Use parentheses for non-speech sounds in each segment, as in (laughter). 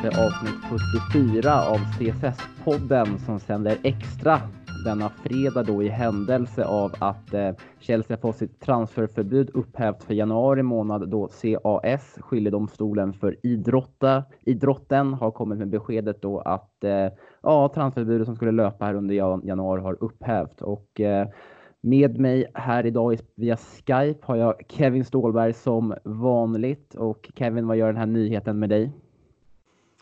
till avsnitt 44 av CSS-podden som sänder extra denna fredag då i händelse av att eh, Chelsea har fått sitt transferförbud upphävt för januari månad då CAS, skiljedomstolen för idrotta, idrotten, har kommit med beskedet då att eh, ja, transferförbudet som skulle löpa här under januari har upphävt. Och, eh, med mig här idag via Skype har jag Kevin Stålberg som vanligt. Och Kevin, vad gör den här nyheten med dig?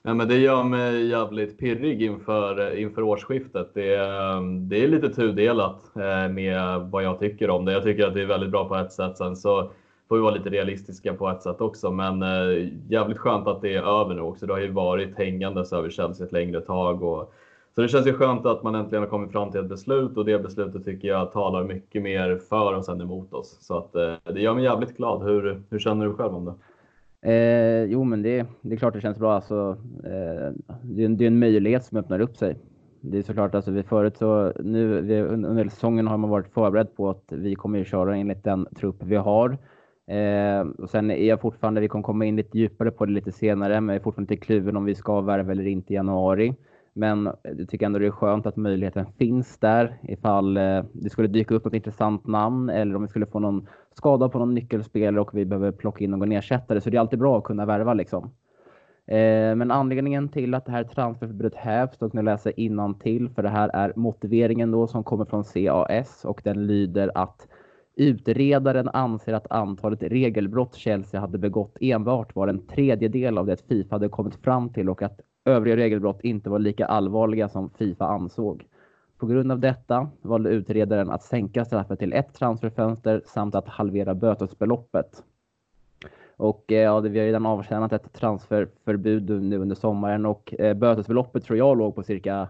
Ja, men det gör mig jävligt pirrig inför, inför årsskiftet. Det är, det är lite tudelat eh, med vad jag tycker om det. Jag tycker att det är väldigt bra på ett sätt. Sen så får vi vara lite realistiska på ett sätt också. Men eh, jävligt skönt att det är över nu också. Det har ju varit hängandes över Chelsea ett längre tag. Och, så det känns ju skönt att man äntligen har kommit fram till ett beslut och det beslutet tycker jag talar mycket mer för oss än emot oss. Så att, eh, det gör mig jävligt glad. Hur, hur känner du själv om det? Eh, jo, men det, det är klart det känns bra. Alltså, eh, det, är en, det är en möjlighet som öppnar upp sig. Det är såklart, alltså, vi förut så, nu vi, under säsongen har man varit förberedd på att vi kommer att köra enligt den trupp vi har. Eh, och sen är jag fortfarande, vi kommer komma in lite djupare på det lite senare, men jag är fortfarande inte kluven om vi ska värva eller inte i januari. Men jag tycker ändå det är skönt att möjligheten finns där ifall eh, det skulle dyka upp något intressant namn eller om vi skulle få någon skada på någon nyckelspelare och vi behöver plocka in någon ersättare. Så det är alltid bra att kunna värva liksom. Eh, men anledningen till att det här transferförbudet hävs, och nu läser jag till för det här är motiveringen då som kommer från CAS och den lyder att Utredaren anser att antalet regelbrott Chelsea hade begått enbart var en tredjedel av det Fifa hade kommit fram till och att övriga regelbrott inte var lika allvarliga som Fifa ansåg. På grund av detta valde utredaren att sänka straffet till ett transferfönster samt att halvera bötesbeloppet. Och eh, ja, vi har redan avtjänat ett transferförbud nu under sommaren och eh, bötesbeloppet tror jag låg på cirka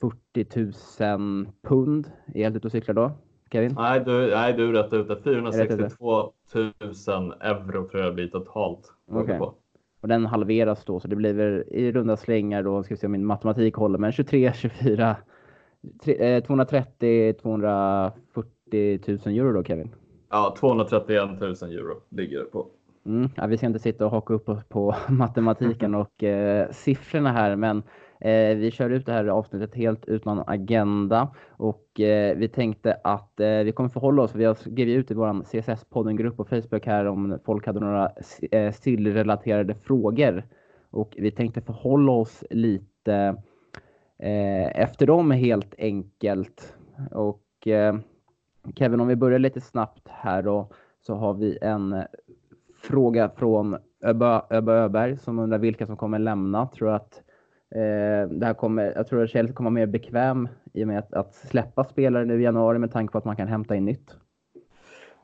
40 000 pund. Är jag ute och cyklar då? Kevin? Nej, du, nej, du är rätt ute. 462 000 euro tror jag blir totalt. Okay. Och den halveras då, så det blir i runda slängar då, ska vi se om min matematik håller, men 23, 24, 230, 240 000 euro då Kevin? Ja, 231 000 euro ligger det på. Mm, ja, vi ska inte sitta och haka upp oss på (laughs) matematiken och eh, siffrorna här, men Eh, vi kör ut det här avsnittet helt utan agenda och eh, vi tänkte att eh, vi kommer förhålla oss. Vi har skrivit ut i vår CSS-poddengrupp på Facebook här om folk hade några eh, sillrelaterade frågor och vi tänkte förhålla oss lite eh, efter dem helt enkelt. Och eh, Kevin, om vi börjar lite snabbt här då så har vi en eh, fråga från Öba Öberg som undrar vilka som kommer lämna. Tror att Eh, det här kommer, jag tror att Chelsea kommer vara mer bekväm i och med att, att släppa spelare nu i januari med tanke på att man kan hämta in nytt.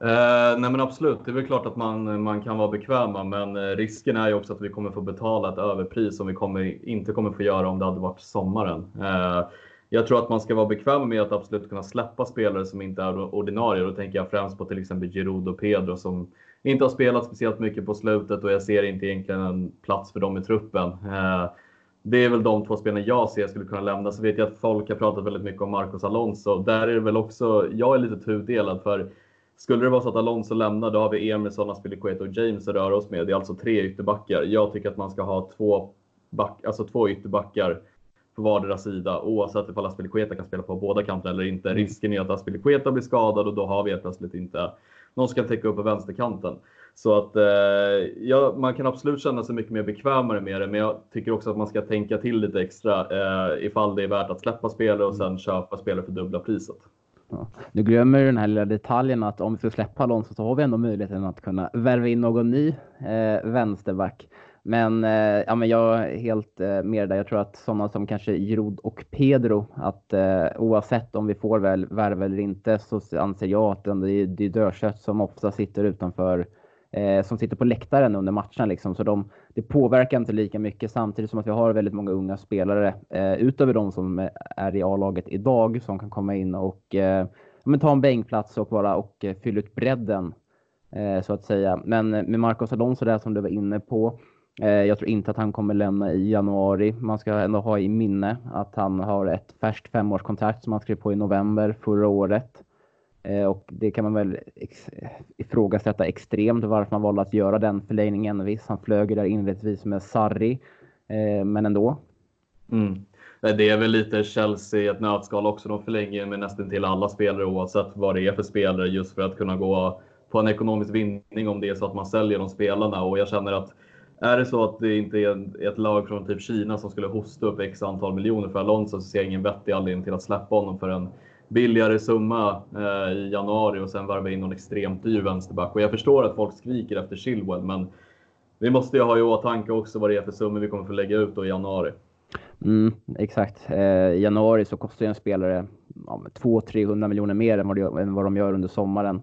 Eh, nej men absolut, det är väl klart att man, man kan vara bekväma men eh, risken är ju också att vi kommer få betala ett överpris som vi kommer, inte kommer få göra om det hade varit sommaren. Eh, jag tror att man ska vara bekväm med att absolut kunna släppa spelare som inte är ordinarie. Då tänker jag främst på till exempel Giroud och Pedro som inte har spelat speciellt mycket på slutet och jag ser inte egentligen en plats för dem i truppen. Eh, det är väl de två spelarna jag ser skulle kunna lämna. Så vet jag att folk har pratat väldigt mycket om Marcos Alonso. Där är det väl också, jag är lite tudelad för skulle det vara så att Alonso lämnar, då har vi Emerson, Aspilicueta och James att röra oss med. Det är alltså tre ytterbackar. Jag tycker att man ska ha två, back, alltså två ytterbackar på vardera sida oavsett ifall Aspilicueta kan spela på båda kanterna eller inte. Mm. Risken är att Aspilicueta blir skadad och då har vi helt plötsligt inte någon som kan täcka upp på vänsterkanten. Så att eh, ja, man kan absolut känna sig mycket mer bekvämare med det, men jag tycker också att man ska tänka till lite extra eh, ifall det är värt att släppa spelare och sen köpa spelare för dubbla priset. Ja. Du glömmer den här lilla detaljen att om vi ska släppa Alonso så har vi ändå möjligheten att kunna värva in någon ny eh, vänsterback. Men, eh, ja, men jag är helt eh, med där. Jag tror att sådana som kanske Giroud och Pedro, att eh, oavsett om vi får väl värva eller inte så anser jag att det är, det är dödkött som ofta sitter utanför eh, som sitter på läktaren under matcherna. Liksom. Så de, det påverkar inte lika mycket samtidigt som att vi har väldigt många unga spelare eh, utöver de som eh, är i A-laget idag som kan komma in och eh, men ta en bänkplats och, bara och eh, fylla ut bredden eh, så att säga. Men eh, med Marcos Alonso där som du var inne på. Eh, jag tror inte att han kommer lämna i januari. Man ska ändå ha i minne att han har ett färskt femårskontrakt som han skrev på i november förra året. Eh, och det kan man väl ex ifrågasätta extremt varför man valde att göra den förlängningen. Visst, han flög ju där inledningsvis med Sarri, eh, men ändå. Mm. Eh, det är väl lite Chelsea i ett nötskal också. De förlänger med nästan till alla spelare oavsett vad det är för spelare just för att kunna gå på en ekonomisk vinning om det är så att man säljer de spelarna. Och jag känner att är det så att det inte är ett lag från typ Kina som skulle hosta upp x antal miljoner för Alonso så ser jag ingen vettig anledning till att släppa honom för en billigare summa eh, i januari och sen värva in någon extremt dyr vänsterback. Och jag förstår att folk skriker efter Chilwell, men vi måste ju ha i åtanke också vad det är för summor vi kommer få lägga ut då i januari. Mm, exakt. Eh, I januari så kostar en spelare ja, 200-300 miljoner mer än vad, de, än vad de gör under sommaren.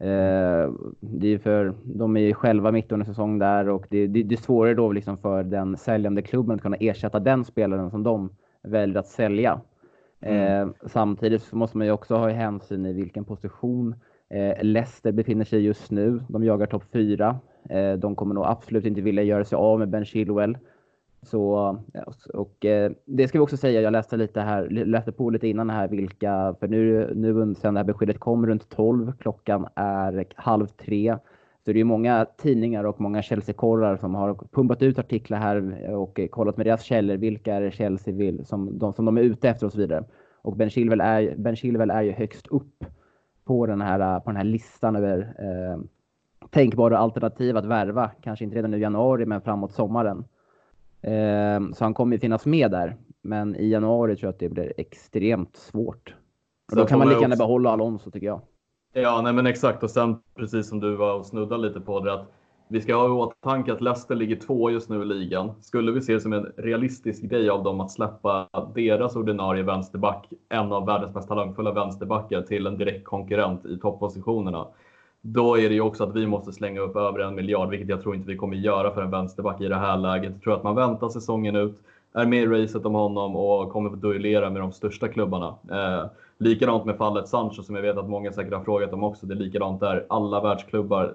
Eh, det är för, de är ju själva mitt under säsong där och det, det, det är svårare då liksom för den säljande klubben att kunna ersätta den spelaren som de väljer att sälja. Mm. Eh, samtidigt så måste man ju också ha hänsyn i vilken position eh, Leicester befinner sig just nu. De jagar topp 4. Eh, de kommer nog absolut inte vilja göra sig av med Ben Chilwell. Så, och eh, det ska vi också säga, jag läste lite här, läste på lite innan här vilka, för nu, nu sen det här beskedet kom runt 12, klockan är halv tre. Så det är många tidningar och många Chelsea-korrar som har pumpat ut artiklar här och kollat med deras källor. Vilka är Chelsea vill, som de, som de är ute efter och så vidare. Och Ben Chilwell är, ben Chilwell är ju högst upp på den här, på den här listan över eh, tänkbara alternativ att värva. Kanske inte redan nu i januari, men framåt sommaren. Eh, så han kommer ju finnas med där. Men i januari tror jag att det blir extremt svårt. Och då kan man lika gärna behålla Alonso tycker jag. Ja, nej men exakt. Och sen precis som du var och snuddade lite på det att vi ska ha i åtanke att Leicester ligger två just nu i ligan. Skulle vi se det som en realistisk grej av dem att släppa deras ordinarie vänsterback, en av världens mest talangfulla vänsterbackar, till en direkt konkurrent i toppositionerna. Då är det ju också att vi måste slänga upp över en miljard, vilket jag tror inte vi kommer göra för en vänsterback i det här läget. Jag tror att man väntar säsongen ut, är med i racet om honom och kommer att duellera med de största klubbarna. Eh, Likadant med fallet Sancho som jag vet att många säkert har frågat om också. Det är likadant där. Alla världsklubbar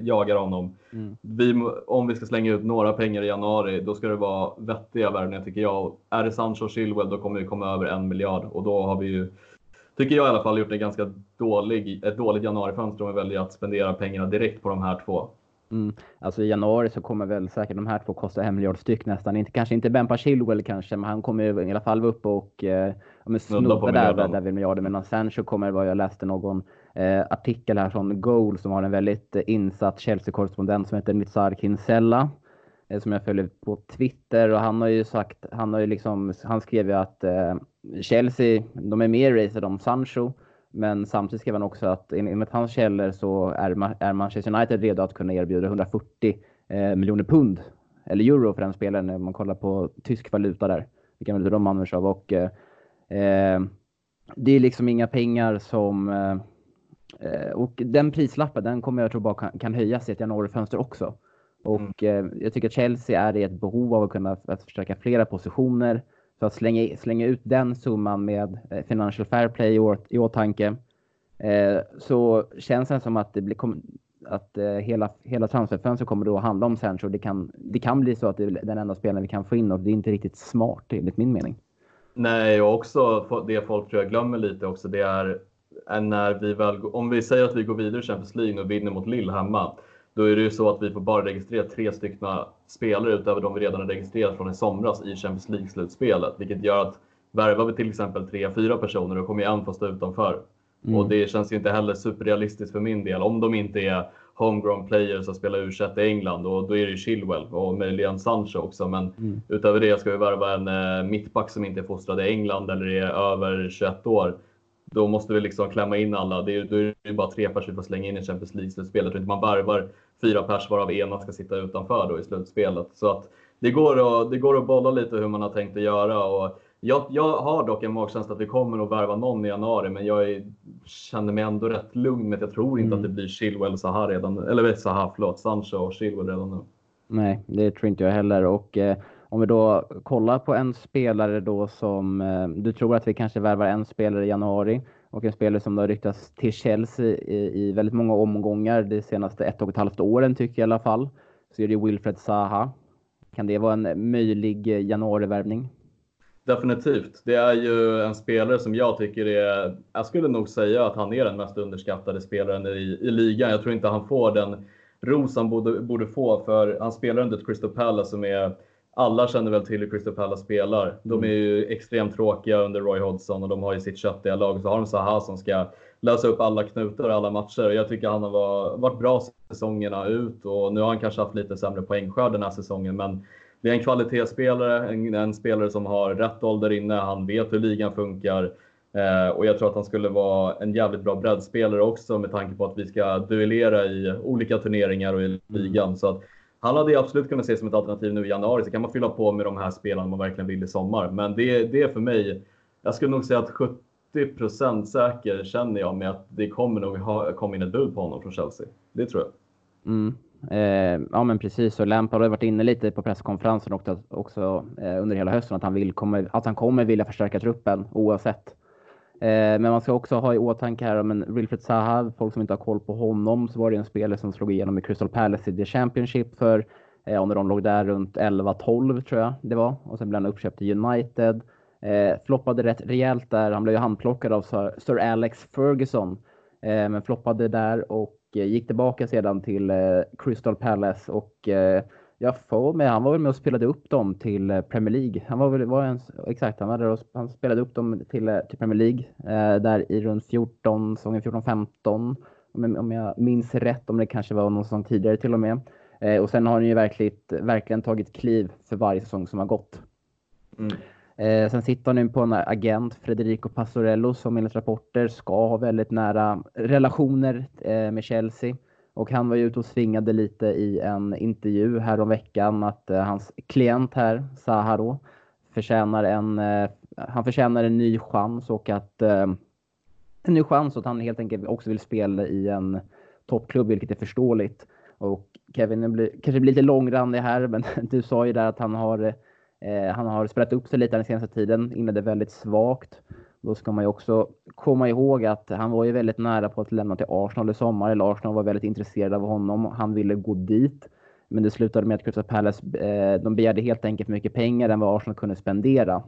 jagar honom. Mm. Vi, om vi ska slänga ut några pengar i januari, då ska det vara vettiga värvningar tycker jag. Är det Sancho och Chilwell, då kommer vi komma över en miljard och då har vi ju, tycker jag i alla fall, gjort en ganska dålig, ett dåligt januarifönster om vi väljer att spendera pengarna direkt på de här två. Mm. Alltså i januari så kommer väl säkert de här två kosta en miljard styck nästan. Inte, kanske inte Bempa Chilwell kanske, men han kommer i alla fall vara uppe och eh, snudda där, där vid miljarden. Medan Sancho kommer, vad jag läste någon eh, artikel här från Goal som har en väldigt eh, insatt Chelsea-korrespondent som heter Nizar Kinsella. Eh, som jag följer på Twitter och han har ju sagt, han har ju liksom, han skrev ju att eh, Chelsea, de är mer racade om Sancho. Men samtidigt skrev han också att enligt hans källor så är, är Manchester United redo att kunna erbjuda 140 eh, miljoner pund eller euro för den spelaren när man kollar på tysk valuta där. Vilka valutor de använder sig av. Och, eh, eh, det är liksom inga pengar som... Eh, eh, och den prislappen den kommer jag tro bara kan, kan höjas i ett januarifönster också. Och mm. jag tycker att Chelsea är i ett behov av att kunna att förstärka flera positioner. Så att slänga, slänga ut den summan med eh, Financial Fair Play i, år, i åtanke eh, så känns det som att det blir att eh, hela, hela transferfönstret kommer då att handla om Sancho. Det kan, det kan bli så att det är den enda spelaren vi kan få in och det är inte riktigt smart enligt min mening. Nej, och också det folk tror jag glömmer lite också, det är, är när vi väl, om vi säger att vi går vidare i Champions League och vinner mot Lille hemma, då är det ju så att vi får bara registrera tre stycken spelare utöver de vi redan har registrerat från i somras i Champions League-slutspelet. Vilket gör att värvar vi till exempel tre, fyra personer, då kommer ju en få stå utanför. Mm. Och det känns ju inte heller superrealistiskt för min del. Om de inte är homegrown players som spelar u i England, och då är det ju Chilwell och möjligen Sancho också. Men mm. utöver det ska vi värva en eh, mittback som inte är fostrad i England eller är över 21 år då måste vi liksom klämma in alla. Det är, då är det bara tre personer vi får slänga in i Champions League-slutspelet. Jag tror inte man värvar fyra pers varav ena ska sitta utanför då i slutspelet. Så att det går att, det går att bolla lite hur man har tänkt att göra. Och jag, jag har dock en magkänsla att vi kommer att värva någon i januari, men jag är, känner mig ändå rätt lugn med att jag tror inte mm. att det blir Chilwell, Zaha redan, eller Zaha, förlåt, Sancho och Chilwell redan nu. Nej, det tror inte jag heller. Och eh, om vi då kollar på en spelare då som eh, du tror att vi kanske värvar en spelare i januari och en spelare som har ryktats till Chelsea i, i väldigt många omgångar de senaste ett och ett halvt åren tycker jag i alla fall. Så är det Wilfred Zaha. Kan det vara en möjlig eh, januarivärvning? Definitivt. Det är ju en spelare som jag tycker är, jag skulle nog säga att han är den mest underskattade spelaren i, i ligan. Jag tror inte han får den ros han borde, borde få för han spelar under ett Crystal Palace som är alla känner väl till hur Crystal Palace spelar. De är ju extremt tråkiga under Roy Hodgson och de har ju sitt köttiga lag. Så har de Zaha som ska lösa upp alla knutar och alla matcher. Jag tycker han har varit bra säsongerna ut och nu har han kanske haft lite sämre poängskörd den här säsongen. Men det är en kvalitetsspelare, en, en, spelare som har rätt ålder inne. Han vet hur ligan funkar. Eh, och jag tror att han skulle vara en jävligt bra breddspelare också med tanke på att vi ska duellera i olika turneringar och i ligan. Så att han hade absolut kunnat ses som ett alternativ nu i januari. Så kan man fylla på med de här spelarna man verkligen vill i sommar. Men det, det är för mig, jag skulle nog säga att 70% säker känner jag med att det kommer nog ha, komma in ett bud på honom från Chelsea. Det tror jag. Mm. Eh, ja men precis, och Lampard har varit inne lite på presskonferensen också, också eh, under hela hösten att han, vill komma, att han kommer vilja förstärka truppen oavsett. Eh, men man ska också ha i åtanke här, men Wilfred Zaha, folk som inte har koll på honom, så var det en spelare som slog igenom i Crystal Palace i The Championship för, eh, när de låg där runt 11-12 tror jag det var. Och sen blev han uppköpt i United. Eh, floppade rätt rejält där. Han blev ju handplockad av Sir Alex Ferguson. Eh, men floppade där och eh, gick tillbaka sedan till eh, Crystal Palace och eh, jag får med, han var väl med och spelade upp dem till eh, Premier League. Han var väl, var en, exakt, han, där han spelade upp dem till, till Premier League eh, där i runt 14, säsongen 14-15. Om, om jag minns rätt, om det kanske var någon säsong tidigare till och med. Eh, och sen har han ju verkligen, verkligen tagit kliv för varje säsong som har gått. Mm. Eh, sen sitter han nu på en agent, Federico Passorello, som enligt rapporter ska ha väldigt nära relationer eh, med Chelsea. Och han var ju ute och svingade lite i en intervju häromveckan att eh, hans klient här, Saharo, förtjänar en, eh, han förtjänar en ny chans och att eh, en ny chans och att han helt enkelt också vill spela i en toppklubb, vilket är förståeligt. Och Kevin blir, kanske blir lite långrandig här, men (laughs) du sa ju där att han har Eh, han har spelat upp sig lite den senaste tiden, inledde väldigt svagt. Då ska man ju också komma ihåg att han var ju väldigt nära på att lämna till Arsenal i sommar. Eller Arsenal var väldigt intresserade av honom. Han ville gå dit. Men det slutade med att Crystal Palace eh, de begärde helt enkelt för mycket pengar än vad Arsenal kunde spendera.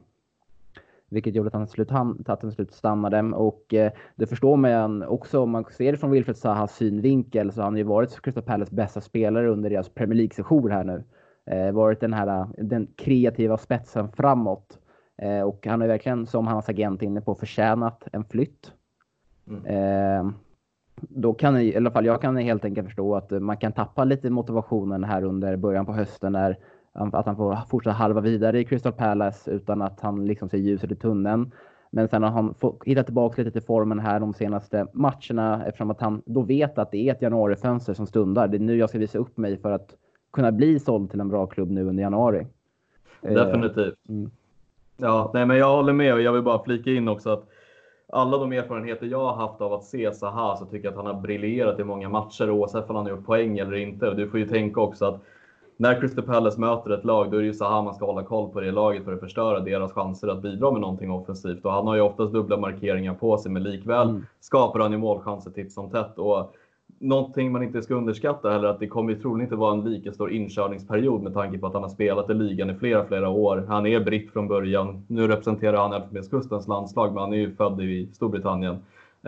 Vilket gjorde att han, slut, att han slut stannade. Och eh, det förstår man också om man ser det från Wilfred Zahas synvinkel så har han ju varit Crystal Palace bästa spelare under deras Premier League-session här nu eh, varit den här den kreativa spetsen framåt. Eh, och han är verkligen, som hans agent är inne på, förtjänat en flytt. Mm. Eh, då kan i alla fall jag kan helt enkelt förstå att man kan tappa lite motivationen här under början på hösten när att han får fortsätta halva vidare i Crystal Palace utan att han liksom ser ljuset i tunneln. Men sen har han fått hitta tillbaka lite till formen här de senaste matcherna eftersom att han då vet att det är ett januarifönster som stundar. Det är nu jag ska visa upp mig för att kunna bli såld till en bra klubb nu under januari. Eh, Definitivt. Mm. Ja, nej, men jag håller med och jag vill bara flika in också att alla de erfarenheter jag har haft av att se Zaha så tycker jag att han har briljerat i många matcher oavsett om han har gjort poäng eller inte. Och du får ju tänka också att när Crystal Palace möter ett lag, då är det ju Zaha man ska hålla koll på det laget för att förstöra deras chanser att bidra med någonting offensivt. Och han har ju oftast dubbla markeringar på sig, men likväl mm. skapar han ju målchanser titt som tätt. Och någonting man inte ska underskatta heller att det kommer troligen inte vara en lika stor inkörningsperiod med tanke på att han har spelat i ligan i flera, flera år. Han är britt från början. Nu representerar han Elfenbenskustens landslag, men han är ju född i Storbritannien.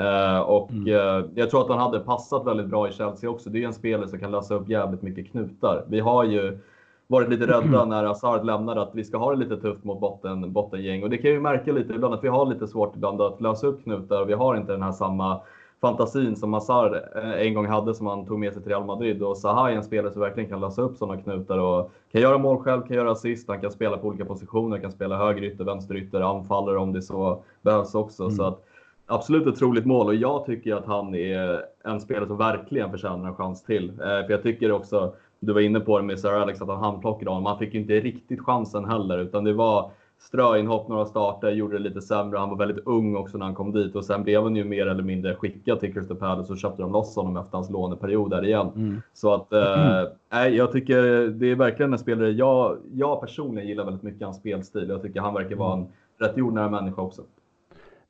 Uh, och mm. uh, jag tror att han hade passat väldigt bra i Chelsea också. Det är en spelare som kan lösa upp jävligt mycket knutar. Vi har ju varit lite rädda (clears throat) när Hazard lämnade att vi ska ha det lite tufft mot botten, bottengäng. Och det kan ju märka lite ibland att vi har lite svårt ibland att lösa upp knutar och vi har inte den här samma fantasin som Hazard eh, en gång hade som han tog med sig till Real Madrid. Och Zaha är en spelare som verkligen kan lösa upp sådana knutar och kan göra mål själv, kan göra assist, han kan spela på olika positioner, kan spela högerytter, vänsterytter, anfallare om det så behövs också. Mm. Så att, absolut ett troligt mål och jag tycker att han är en spelare som verkligen förtjänar en chans till. Eh, för jag tycker också, du var inne på det med Sir Alex, att han handplockade honom. Han fick inte riktigt chansen heller, utan det var ströinhopp några starter, gjorde det lite sämre. Han var väldigt ung också när han kom dit och sen blev han ju mer eller mindre skickad till Crystal Palace och köpte de loss honom efter hans låneperiod där igen. Mm. Så att, eh, jag tycker det är verkligen en spelare jag, jag personligen gillar väldigt mycket hans spelstil. Jag tycker han verkar vara en rätt jordnära människa också.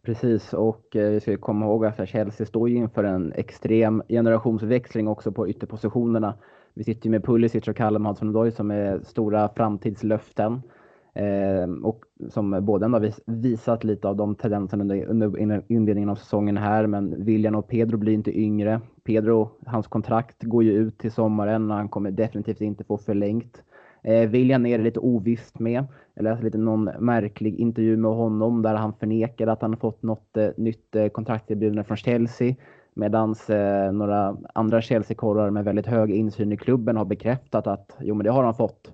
Precis, och eh, vi ska komma ihåg att Chelsea står inför en extrem generationsväxling också på ytterpositionerna. Vi sitter ju med Pulisic och Callum Hudson-Odoi som är stora framtidslöften. Eh, och som båda har visat lite av de tendenserna under, under inledningen av säsongen här. Men William och Pedro blir inte yngre. Pedro, hans kontrakt går ju ut till sommaren och han kommer definitivt inte få förlängt. Eh, William är det lite ovisst med. Jag läste lite någon märklig intervju med honom där han förnekade att han fått något eh, nytt eh, kontrakterbjudande från Chelsea. Medan eh, några andra Chelsea-korrar med väldigt hög insyn i klubben har bekräftat att jo, men det har han fått.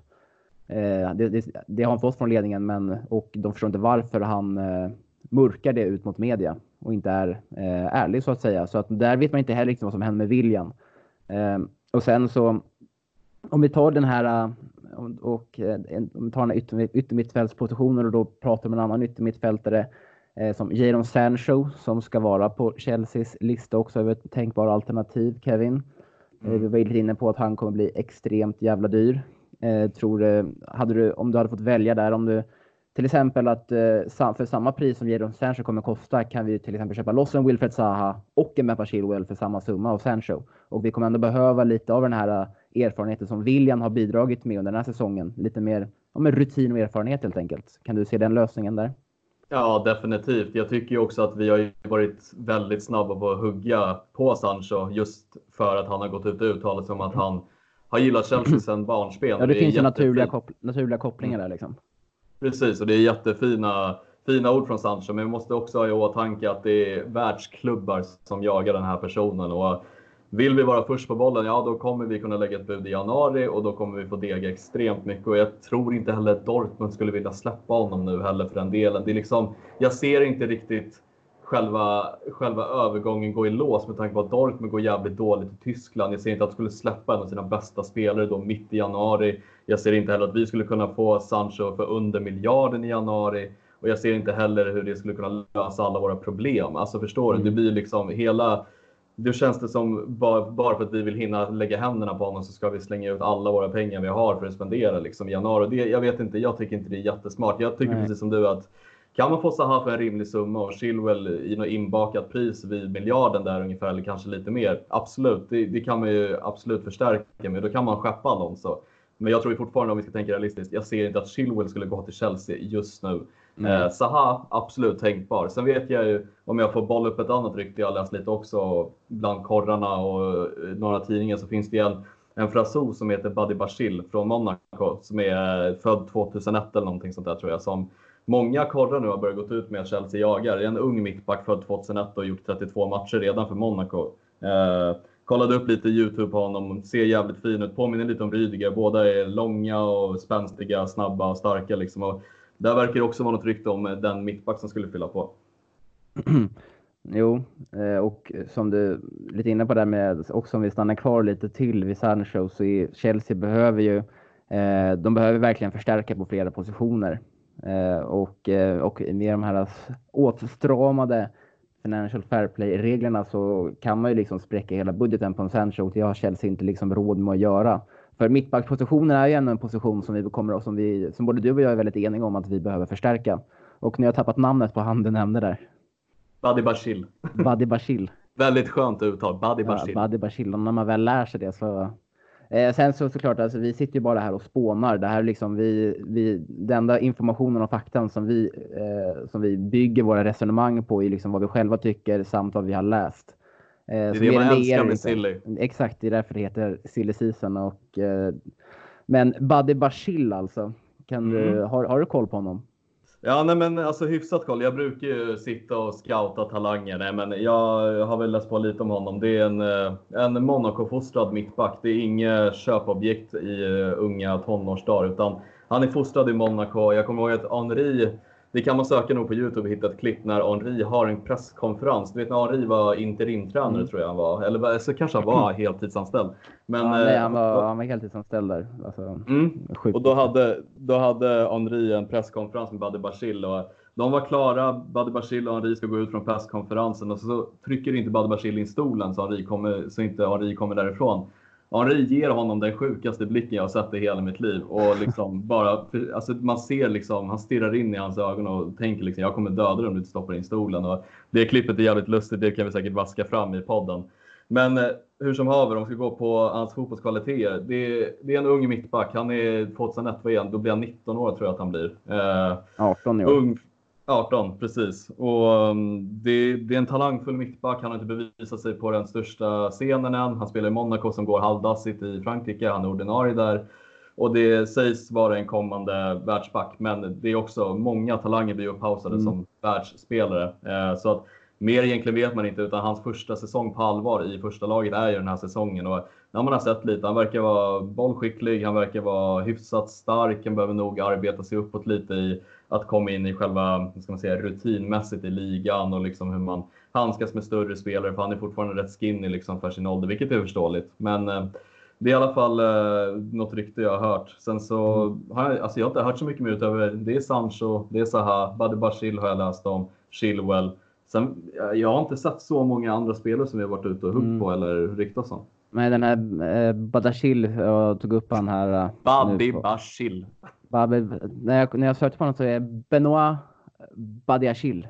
Eh, det, det, det, har han fått från ledningen men, och de förstår inte varför han eh, mörkar det ut mot media och inte är eh, ärlig så att säga. Så att där vet man inte heller riktigt vad som händer med William. Eh, och sen så om vi tar den här och om vi tar den här ytter, yttermittfältspositionen och då pratar om en annan yttermittfältare eh, som Jadon Sancho som ska vara på Chelseas lista också över tänkbara alternativ, Kevin. Mm. Vi var lite inne på att han kommer bli extremt jävla dyr. Eh, tror du, hade du, om du hade fått välja där, om du till exempel att eh, för samma pris som Jadon Sancho kommer kosta kan vi till exempel köpa loss en Wilfred Zaha och en Bepa Chilwell för samma summa av Sancho. Och vi kommer ändå behöva lite av den här eh, erfarenheten som William har bidragit med under den här säsongen. Lite mer ja, rutin och erfarenhet helt enkelt. Kan du se den lösningen där? Ja, definitivt. Jag tycker ju också att vi har varit väldigt snabba på att hugga på Sancho just för att han har gått ut och uttalat sig om att han har gillat Chelsea sedan barnsben. Ja, det, det finns ju naturliga, koppl naturliga kopplingar där liksom. Precis, och det är jättefina fina ord från Sancho, men vi måste också ha i åtanke att det är världsklubbar som jagar den här personen. Och vill vi vara först på bollen, ja då kommer vi kunna lägga ett bud i januari och då kommer vi få dega extremt mycket. Och jag tror inte heller att Dortmund skulle vilja släppa honom nu heller för den delen. Det är liksom, jag ser inte riktigt själva, själva övergången gå i lås med tanke på att Dortmund går jävligt dåligt i Tyskland. Jag ser inte att de skulle släppa en av sina bästa spelare då mitt i januari. Jag ser inte heller att vi skulle kunna få Sancho för under miljarden i januari. Och jag ser inte heller hur det skulle kunna lösa alla våra problem. Alltså förstår mm. du? Det blir liksom hela... Då känns det som bara, bara för att vi vill hinna lägga händerna på honom så ska vi slänga ut alla våra pengar vi har för att spendera liksom i januari. Det, jag vet inte, jag tycker inte det är jättesmart. Jag tycker Nej. precis som du att kan man få Zaha för en rimlig summa och Chilwell i något inbakat pris vid miljarden där ungefär, eller kanske lite mer. Absolut, det, det kan man ju absolut förstärka med. Då kan man skeppa Alonso. Men jag tror fortfarande, om vi ska tänka realistiskt, jag ser inte att Chilwell skulle gå till Chelsea just nu. Mm. Eh, Zaha, absolut tänkbar. Sen vet jag ju, om jag får bolla upp ett annat rykte, jag har läst lite också bland korrarna och eh, några tidningar, så finns det en, en fransos som heter Buddy Bashil från Monaco, som är född 2001 eller någonting sånt där tror jag, som många korrar nu har börjat gå ut med att Chelsea jagar. Det är en ung mittback född 2001 och gjort 32 matcher redan för Monaco. Eh, kollade upp lite Youtube på honom, ser jävligt fin ut, påminner lite om Rydiger. Båda är långa och spänstiga, snabba och starka liksom. Och där verkar det också vara något rykte om den mittback som skulle fylla på. (clears throat) Jo, eh, och som du lite inne på där med, också om vi stannar kvar lite till vid Sancho, så är Chelsea behöver ju, eh, de behöver verkligen förstärka på flera positioner. Eh, och, eh, och med de här åtstramade Financial Fair Play-reglerna så kan man ju liksom spräcka hela budgeten på en Sancho och det har Chelsea inte liksom råd med att göra. För mittbackspositionen är ju ändå en position som vi kommer som vi, som både du och jag är väldigt eniga om att vi behöver förstärka. Och ni har tappat namnet på han du nämnde där. Buddy Bashil. Buddy Bashil. (laughs) väldigt skönt uttal. Buddy Bashil. Ja, Buddy Bashil. Och när man väl lär sig det så Eh, sen så såklart, alltså, vi sitter ju bara här och spånar. Det här liksom vi, vi, den enda informationen och faktan som vi, eh, som vi bygger våra resonemang på är liksom vad vi själva tycker samt vad vi har läst. Eh, det är det man älskar med Silly. Exakt, det är därför det heter Silly Season. Och, eh, men Buddy Bashil alltså, kan mm. du, har, har du koll på honom? Ja, nej men alltså hyfsat koll. Jag brukar ju sitta och scouta talanger. Nej, men jag har väl läst på lite om honom. Det är en, eh, en Monaco-fostrad mittback. Det är inget köpobjekt i eh, unga tonårsdagar, utan han är fostrad i Monaco. Jag kommer ihåg att Henri det kan man söka nog på Youtube och hitta ett klipp när Henri har en presskonferens. Du vet när Henri var interimtränare mm. tror jag han var. Eller så kanske han var (clears throat) heltidsanställd. Men, ja, nej, han, eh, var, han var heltidsanställd där. Alltså, mm. Och då hade, då hade Henri en presskonferens med Buddy Bashil. Och de var klara. Buddy Bashil och Henri ska gå ut från presskonferensen och så trycker inte Buddy Bashil in stolen så, Henri kommer, så inte Henri kommer därifrån. Henri ger honom den sjukaste blicken jag har sett i hela mitt liv. Och liksom (laughs) bara, alltså man ser liksom, han stirrar in i hans ögon och tänker liksom, jag kommer döda dig om du inte stoppar in stolen. Och det klippet är jävligt lustigt, det kan vi säkert vaska fram i podden. Men eh, hur som haver, om vi ska gå på hans fotbollskvaliteter. Det, det är en ung mittback. Han är 2001, vad igen? Då blir han 19 år tror jag att han blir. Eh, 18 i år. Ung, 18, precis. Och um, det, det, är en talangfull mittback. Han har inte bevisat sig på den största scenen än. Han spelar i Monaco som går halvdassigt i Frankrike. Han är ordinarie där. Och det sägs vara en kommande världsback, men det är också många talanger blir upphausade mm. som världsspelare. Eh, så att mer egentligen vet man inte, utan hans första säsong på allvar i första laget är ju den här säsongen. Och när man har sett lite, han verkar vara bollskicklig, han verkar vara hyfsat stark, han behöver nog arbeta sig uppåt lite i att komma in i själva, ska man säga, rutinmässigt i ligan och liksom hur man handskas med större spelare, för han är fortfarande rätt skinny liksom för sin ålder, vilket är förståeligt. Men eh, det är i alla fall eh, något rykte jag har hört. Sen så mm. har jag, alltså jag har inte hört så mycket mer utöver, det är Sancho, det är Zaha, Buddy Bashil har jag läst om, Chilwell. Sen, jag har inte sett så många andra spelare som vi har varit ute och huggt mm. på eller ryktats om. Men den här eh, Badashil, jag tog upp han här. Eh, Babi Bashil. När, jag, när jag sökte på honom så är Benoit Badiashil.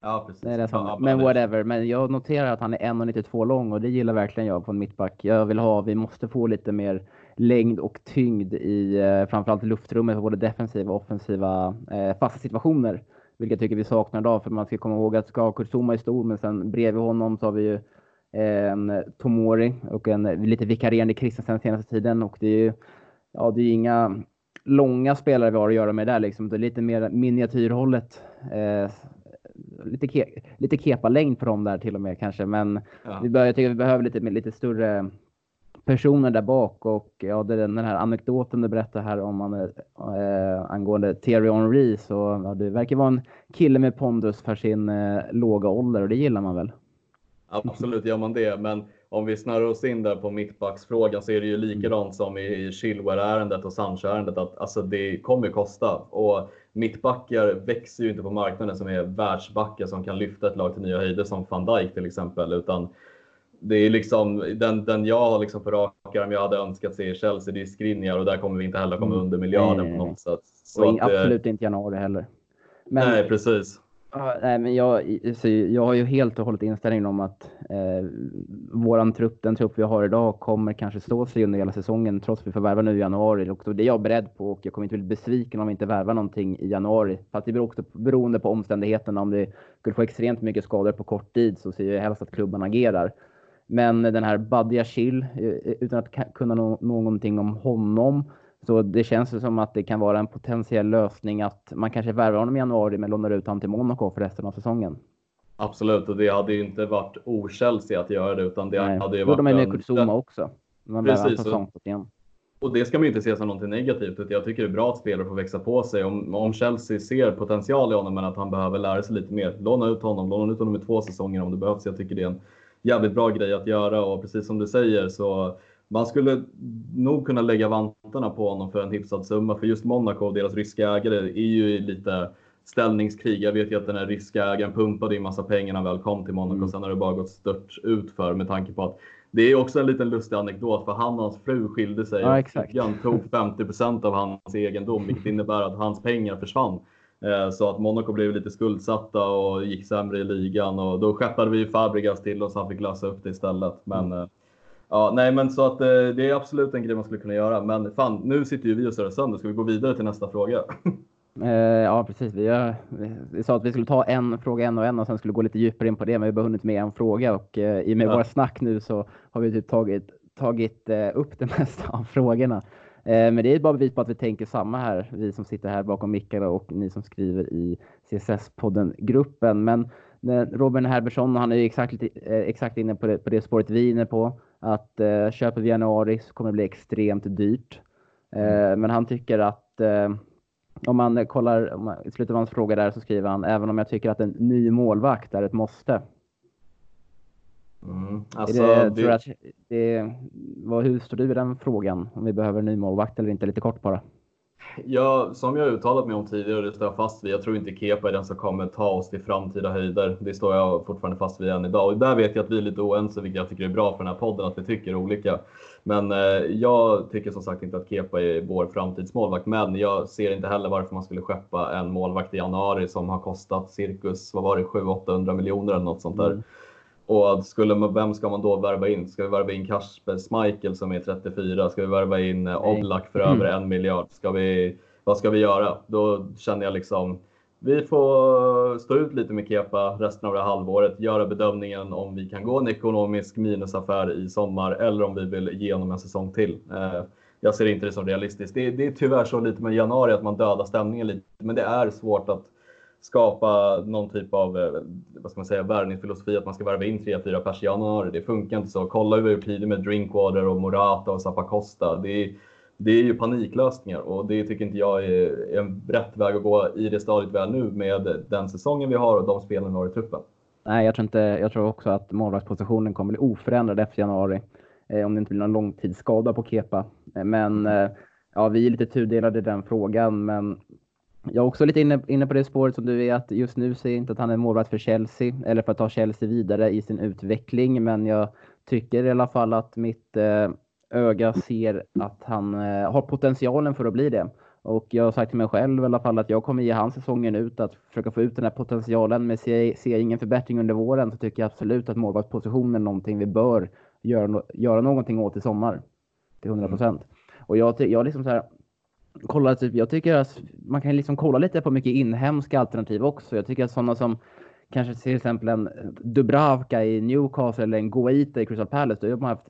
Ja, precis. Det är det som, ja, men whatever. Men jag noterar att han är 1,92 lång och det gillar verkligen jag på en mittback. Jag vill ha, vi måste få lite mer längd och tyngd i eh, framförallt luftrummet för både defensiva och offensiva eh, fasta situationer. Vilket jag tycker vi saknar idag, för man ska komma ihåg att ska Kurzuma är stor, men sen bredvid honom så har vi ju en Tomori och en lite vikarierande Christensen senaste tiden. Och det är ju ja, det är inga långa spelare vi har att göra med där liksom. Det är lite mer miniatyrhållet. Eh, lite, ke lite kepa-längd på dem där till och med kanske. Men ja. vi, bör, jag tycker vi behöver lite, lite större personer där bak och ja, det den här anekdoten du berättade här om äh, angående Thierry Henry så ja, det verkar vara en kille med pondus för sin äh, låga ålder och det gillar man väl? Absolut gör man det, men om vi snarrar oss in där på mittbacksfrågan så är det ju likadant som i Chilwell-ärendet och Sancho-ärendet att alltså det kommer kosta och mittbackar växer ju inte på marknaden som är världsbackar som kan lyfta ett lag till nya höjder som van Dijk till exempel utan det är liksom den, den jag har liksom på rak arm jag hade önskat se i Chelsea, det är Skriniar och där kommer vi inte heller komma mm. under miljarden på något sätt. Så att, absolut inte januari heller. Men, nej, precis. Uh, nej, men jag, så jag har ju helt och hållet inställningen om att eh, våran trupp, den trupp vi har idag, kommer kanske stå sig under hela säsongen trots att vi får värva nu i januari. Och det är jag beredd på och jag kommer inte bli besviken om vi inte värvar någonting i januari. Fast det beror också beroende på omständigheterna. Om det skulle få extremt mycket skador på kort tid så ser jag helst att klubban agerar. Men den här Badia Chill, eh, utan att kunna no någonting om honom, så det känns som att det kan vara en potentiell lösning att man kanske värvar honom i januari men lånar ut honom till Monaco för resten av säsongen. Absolut, och det hade ju inte varit o-Chelsea att göra det utan det Nej. hade ju varit... De är med Kurzuma också. Man Precis. Och, och det ska man ju inte se som något negativt. Jag tycker det är bra att spelare får växa på sig. Om, om Chelsea ser potential i honom men att han behöver lära sig lite mer, låna ut honom. Låna ut honom i två säsonger om det behövs. Jag tycker det är en jävligt bra grej att göra och precis som du säger så man skulle nog kunna lägga vantarna på honom för en hyfsad summa. För just Monaco och deras ryska ägare är ju lite ställningskrig. Jag vet ju att den här ryska ägaren pumpade in massa pengar när han väl kom till Monaco. Mm. Sen har det bara gått stört ut för med tanke på att det är också en liten lustig anekdot för han och hans fru skilde sig ja, exakt. han tog 50% av hans egendom vilket (laughs) innebär att hans pengar försvann. Eh, så att Monaco blev lite skuldsatta och gick sämre i ligan och då skeppade vi Fabregas till oss så han fick lösa upp det istället. Men mm. Eh, ja, nej, men så att eh, det är absolut en grej man skulle kunna göra. Men fan, nu sitter ju vi och surrar sönder. Ska vi gå vidare till nästa fråga? (laughs) ja, precis. Vi, vi sa att vi skulle ta en fråga en och en och sen skulle gå lite djupare in på det. Men vi har hunnit med en fråga och i och med ja. våra snack nu så har vi typ tagit, tagit upp det (laughs) mesta av frågorna. Eh, men det är bara bevis på att vi tänker samma här, vi som sitter här bakom mickarna och ni som skriver i CSS-podden-gruppen. Men Robin Herbersson, han är ju exakt, eh, exakt inne på det, på det spåret vi är inne på. Att eh, köper vi januari så kommer det bli extremt dyrt. Mm. Men han tycker att om man kollar, om man, i slutet av hans fråga där så skriver han, även om jag tycker att en ny målvakt är ett måste, Mm. Alltså, det, det... Att det, vad, hur står du i den frågan? Om vi behöver en ny målvakt eller inte? Lite kort bara. Ja, som jag uttalat mig om tidigare, det står jag fast vid. Jag tror inte Kepa är den som kommer ta oss till framtida höjder. Det står jag fortfarande fast vid än idag. Och där vet jag att vi är lite oense, vilket jag tycker är bra för den här podden, att vi tycker olika. Men eh, jag tycker som sagt inte att Kepa är vår framtidsmålvakt. Men jag ser inte heller varför man skulle skeppa en målvakt i januari som har kostat cirkus, vad var det, 700-800 miljoner eller något sånt där. Mm. Och skulle man, vem ska man då värva in? Ska vi värva in Kasper Schmeichel som är 34? Ska vi värva in eh, Oblak för över en miljard? Ska vi, vad ska vi göra? Då känner jag liksom, vi får stå ut lite med Kepa resten av det här halvåret, göra bedömningen om vi kan gå en ekonomisk minusaffär i sommar eller om vi vill ge honom en säsong till. Eh, jag ser inte det som realistiskt. Det, det är tyvärr så lite med januari att man dödar stämningen lite, men det är svårt att skapa någon typ av eh, vad ska man säga, värvningsfilosofi att man ska värva in 3-4 pers i januari. Det funkar inte så. Kolla hur vi gjort tidigare med Drinkwater och Morata och Zappacosta. Det är, det är ju paniklösningar och det tycker inte jag är en rätt väg att gå i det stadiet vi är nu med den säsongen vi har och de spelen vi har i truppen. Nej, jag tror, inte, jag tror också att målvaktspositionen kommer bli oförändrad efter januari. Eh, om det inte blir någon långtidsskada på Kepa. Eh, men eh, ja, vi är lite tudelade i den frågan. Men jag är också lite inne, inne på det spåret som du är att just nu ser jag inte att han är målvakt för Chelsea eller för att ta Chelsea vidare i sin utveckling. Men jag tycker i alla fall att mitt eh, öga ser att han eh, har potentialen för att bli det. Och jag har sagt till mig själv i alla fall att jag kommer ge han säsongen ut att försöka få ut den här potentialen. Men ser, ser jag ingen förbättring under våren så tycker jag absolut att målvaktspositionen är någonting vi bör göra, göra någonting åt i sommar. Till 100 procent. Mm. Och jag, jag liksom så här, kolla, typ, jag tycker att man kan liksom kolla lite på mycket inhemska alternativ också. Jag tycker att sådana som kanske till exempel en Dubravka i Newcastle eller en Goita i Crystal Palace, då har man haft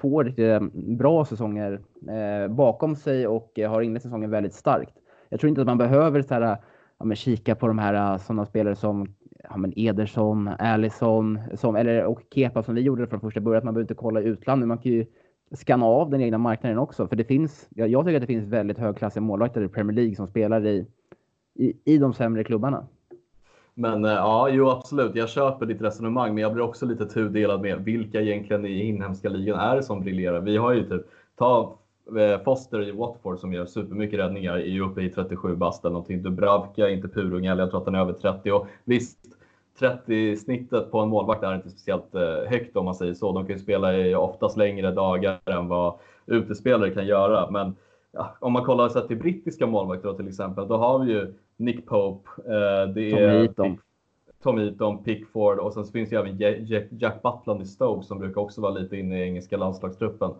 två riktigt eh, bra säsonger eh, bakom sig och eh, har inlett säsongen väldigt starkt. Jag tror inte att man behöver så här, ja, men kika på de här eh, sådana spelare som ja, men Ederson, Allison som, eller, och Kepa som vi gjorde från första början. Man behöver inte kolla i utlandet. Man kan ju skanna av den egna marknaden också. För det finns, jag, jag tycker att det finns väldigt högklassiga målvakter i Premier League som spelar i, i, i de sämre klubbarna. Men eh, ja, jo absolut. Jag köper ditt resonemang, men jag blir också lite tudelad med vilka egentligen i inhemska ligan är det som briljerar. Vi har ju typ, ta eh, Foster i Watford som gör supermycket räddningar, är ju uppe i 37 bast eller någonting. Dubravka, inte purung jag tror att han är över 30. Och visst, 30-snittet på en målvakt är inte speciellt eh, högt om man säger så. De kan ju spela i oftast längre dagar än vad utespelare kan göra. Men ja, om man kollar sett till brittiska målvakter till exempel, då har vi ju Nick Pope, eh, det är Tom. Tom Heaton, Pickford och sen finns ju även Jack Butland i Stoke som brukar också vara lite inne i engelska landslagstruppen.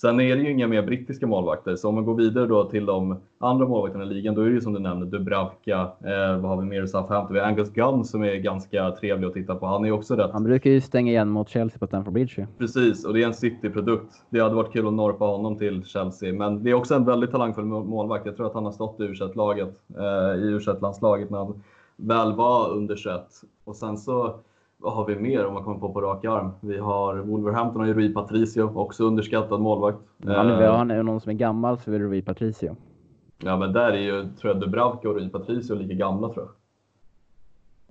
Sen är det ju inga mer brittiska målvakter, så om man går vidare då till de andra målvakterna i ligan, då är det ju som du nämnde Dubravka, eh, vad har vi mer i Southampton? Vi har Angus Gunn som är ganska trevlig att titta på. Han är också rätt... Han brukar ju stänga igen mot Chelsea på Stamford Bridge. Precis, och det är en City-produkt. Det hade varit kul att norpa honom till Chelsea, men det är också en väldigt talangfull målvakt. Jag tror att han har stått i u laget eh, i u landslaget när han väl var under 21. Och sen så vad har vi mer om man kommer på på rak arm? Vi har Wolverhampton och Rui Patricio, också underskattad målvakt. Han är, han är någon som är gammal så är det Rui Patricio. Ja, men där är ju, tror jag, Dubravka och Rui Patricio lika gamla tror jag.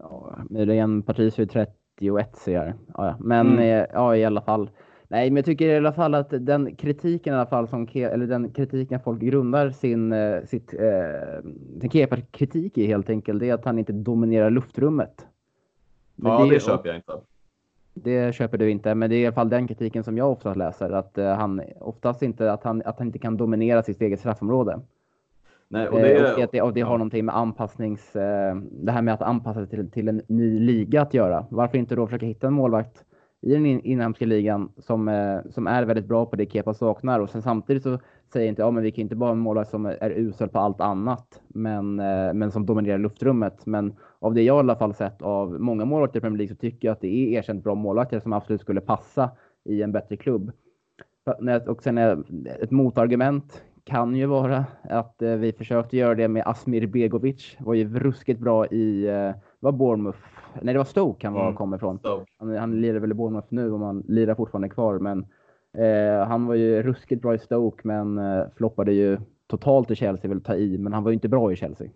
Ja, Miriam Patricio är 31 ser jag. Ja, ja. Men mm. Eh, ja, i alla fall. Nej, men jag tycker i alla fall att den kritiken i alla fall som eller den kritiken folk grundar sin eh, sitt eh, sin kritik i helt enkelt, det är att han inte dominerar luftrummet. Men ja, det, det köper jag inte. Det köper du inte, men det är i alla fall den kritiken som jag oftast läser. Att uh, han oftast inte, att han, att han inte kan dominera sitt eget straffområde. Nej, och det, uh, och det, och det har någonting med anpassnings, uh, det här med att anpassa sig till, till en ny liga att göra. Varför inte då försöka hitta en målvakt i den inhemska ligan som, eh, som är väldigt bra på det Kepa saknar och sen samtidigt så säger inte, ja men vi kan inte bara ha som är usel på allt annat, men, eh, men som dominerar luftrummet. Men av det jag i alla fall sett av många målvakter i Premier League så tycker jag att det är erkänt bra målvakter som absolut skulle passa i en bättre klubb. Och sen ett motargument kan ju vara att eh, vi försökte göra det med Asmir Begovic. Var ju ruskigt bra i, var Bournemouth? Nej, det var Stoke han var, mm. kom ifrån. Han, han lirar väl i Bournemouth nu och man lirar fortfarande kvar, men eh, han var ju ruskigt bra i Stoke, men eh, floppade ju totalt i Chelsea, vill ta i, men han var ju inte bra i Chelsea.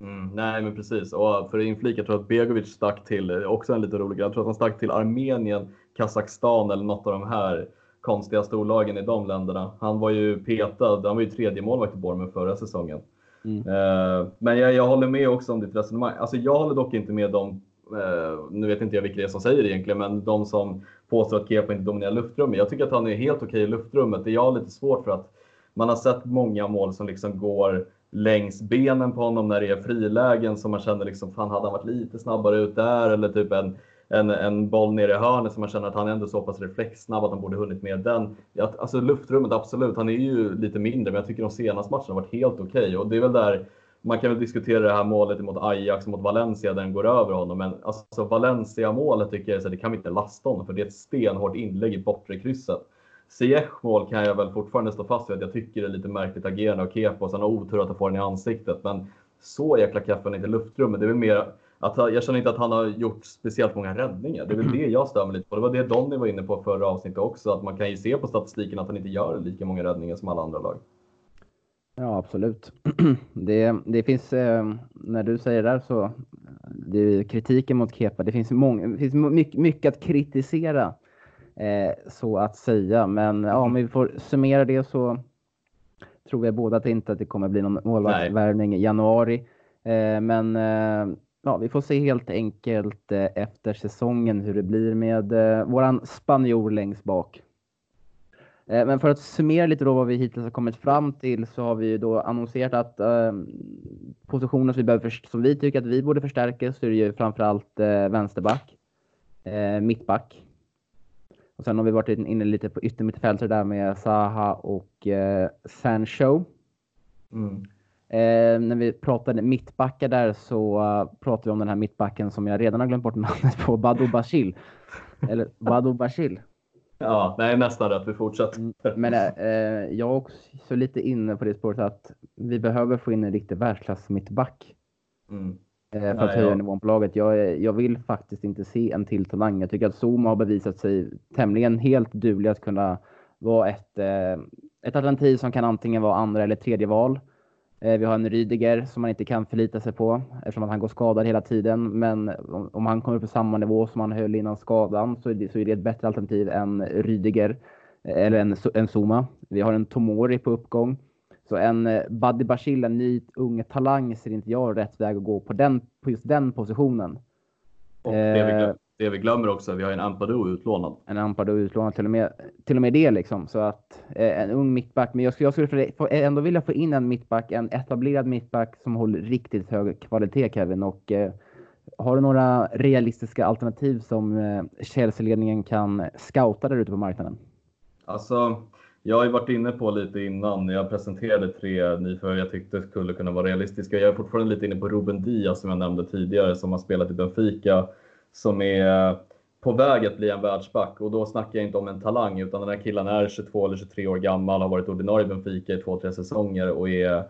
Mm, nej, men precis. Och för att inflika, jag tror att Begovic stack till, också en lite rolig jag tror att han stack till Armenien, Kazakstan eller något av de här konstiga storlagen i de länderna. Han var ju petad, han var ju tredje målvakt i Bournemouth förra säsongen. Mm. Uh, men jag, jag håller med också om ditt resonemang. Alltså jag håller dock inte med dem, uh, Eh, nu vet inte jag vilka det är som säger det egentligen, men de som påstår att Kepa inte dominerar luftrummet. Jag tycker att han är helt okej i luftrummet. Det är jag lite svårt för att man har sett många mål som liksom går längs benen på honom när det är frilägen som man känner liksom, fan hade han varit lite snabbare ut där eller typ en en, en boll nere i hörnet som man känner att han är ändå så pass reflexsnabb att han borde hunnit med den. Alltså luftrummet, absolut. Han är ju lite mindre, men jag tycker de senaste matcherna har varit helt okej. Okay. Och det är väl där man kan väl diskutera det här målet mot Ajax mot Valencia där den går över honom. Men alltså Valencia-målet tycker jag så det kan vi inte lasta honom för. Det är ett stenhårt inlägg i bortre krysset. Ziyech mål kan jag väl fortfarande stå fast vid att jag tycker det är lite märkligt agerande av Kepa och sen har otur att han får den i ansiktet. Men så jäkla kaff är inte luftrummet. Det är väl mer att jag känner inte att han har gjort speciellt många räddningar. Det är väl det jag stör mig lite på. Det var det Donny var inne på förra avsnittet också, att man kan ju se på statistiken att han inte gör lika många räddningar som alla andra lag. Ja, absolut. (clears throat) Det, det finns, eh, när du säger det där så, det är kritiken mot Kepa, det finns, många, det finns mycket, mycket att kritisera eh, så att säga. Men ja, om vi får summera det så tror vi båda att inte att det kommer bli någon målvaktsvärvning i januari. Eh, men eh, ja, vi får se helt enkelt eh, efter säsongen hur det blir med eh, våran spanjor längst bak. Eh, men för att summera lite då vad vi hittills har kommit fram till så har vi då annonserat att eh, positioner som vi, behöver, som vi tycker att vi borde förstärka så är det ju framförallt eh, vänsterback, eh, mittback. Och sen har vi varit inne lite på yttermittfältare där med Saha och eh, Sancho. Mm. Eh, när vi pratade mittbackar där så uh, pratade vi om den här mittbacken som jag redan har glömt bort namnet på, Badou Bashil. Eller Badou Bashil. Ja, nej nästan rätt. Vi fortsätter. Mm, men eh, jag är också lite inne på det spåret att vi behöver få in en riktig världsklass mittback. Mm. Eh, för att höja ja. nivån på laget. Jag, jag vill faktiskt inte se en till talang. Jag tycker att Zuma har bevisat sig tämligen helt duglig att kunna vara ett, eh, ett alternativ som kan antingen vara andra eller tredje val. Eh, vi har en Rydiger som man inte kan förlita sig på eftersom att han går skadad hela tiden. Men om han kommer på samma nivå som han höll innan skadan så är det, så är det ett bättre alternativ än Rydiger eh, eller en, en Zuma. Vi har en Tomori på uppgång. Så en eh, Buddy Bashil, en ny ung talang, ser inte jag rätt väg att gå på, den, på just den positionen. Och det, det vi glömmer också, vi har en Ampadu utlånad. En Ampadu utlånad, till och med, till och med det liksom. Så att eh, en ung mittback. Men jag skulle, jag skulle ändå vilja få in en mittback, en etablerad mittback som håller riktigt hög kvalitet Kevin. Och eh, har du några realistiska alternativ som eh, Chelsea-ledningen kan scouta där ute på marknaden? Alltså, jag har ju varit inne på lite innan. Jag presenterade tre nyförvärv jag tyckte skulle kunna vara realistiska. Jag är fortfarande lite inne på Ruben Diaz som jag nämnde tidigare som har spelat i Benfica som är eh, på väg att bli en världsback och då snackar jag inte om en talang utan den här killen är 22 eller 23 år gammal, har varit ordinarie i Benfica i två, tre säsonger och är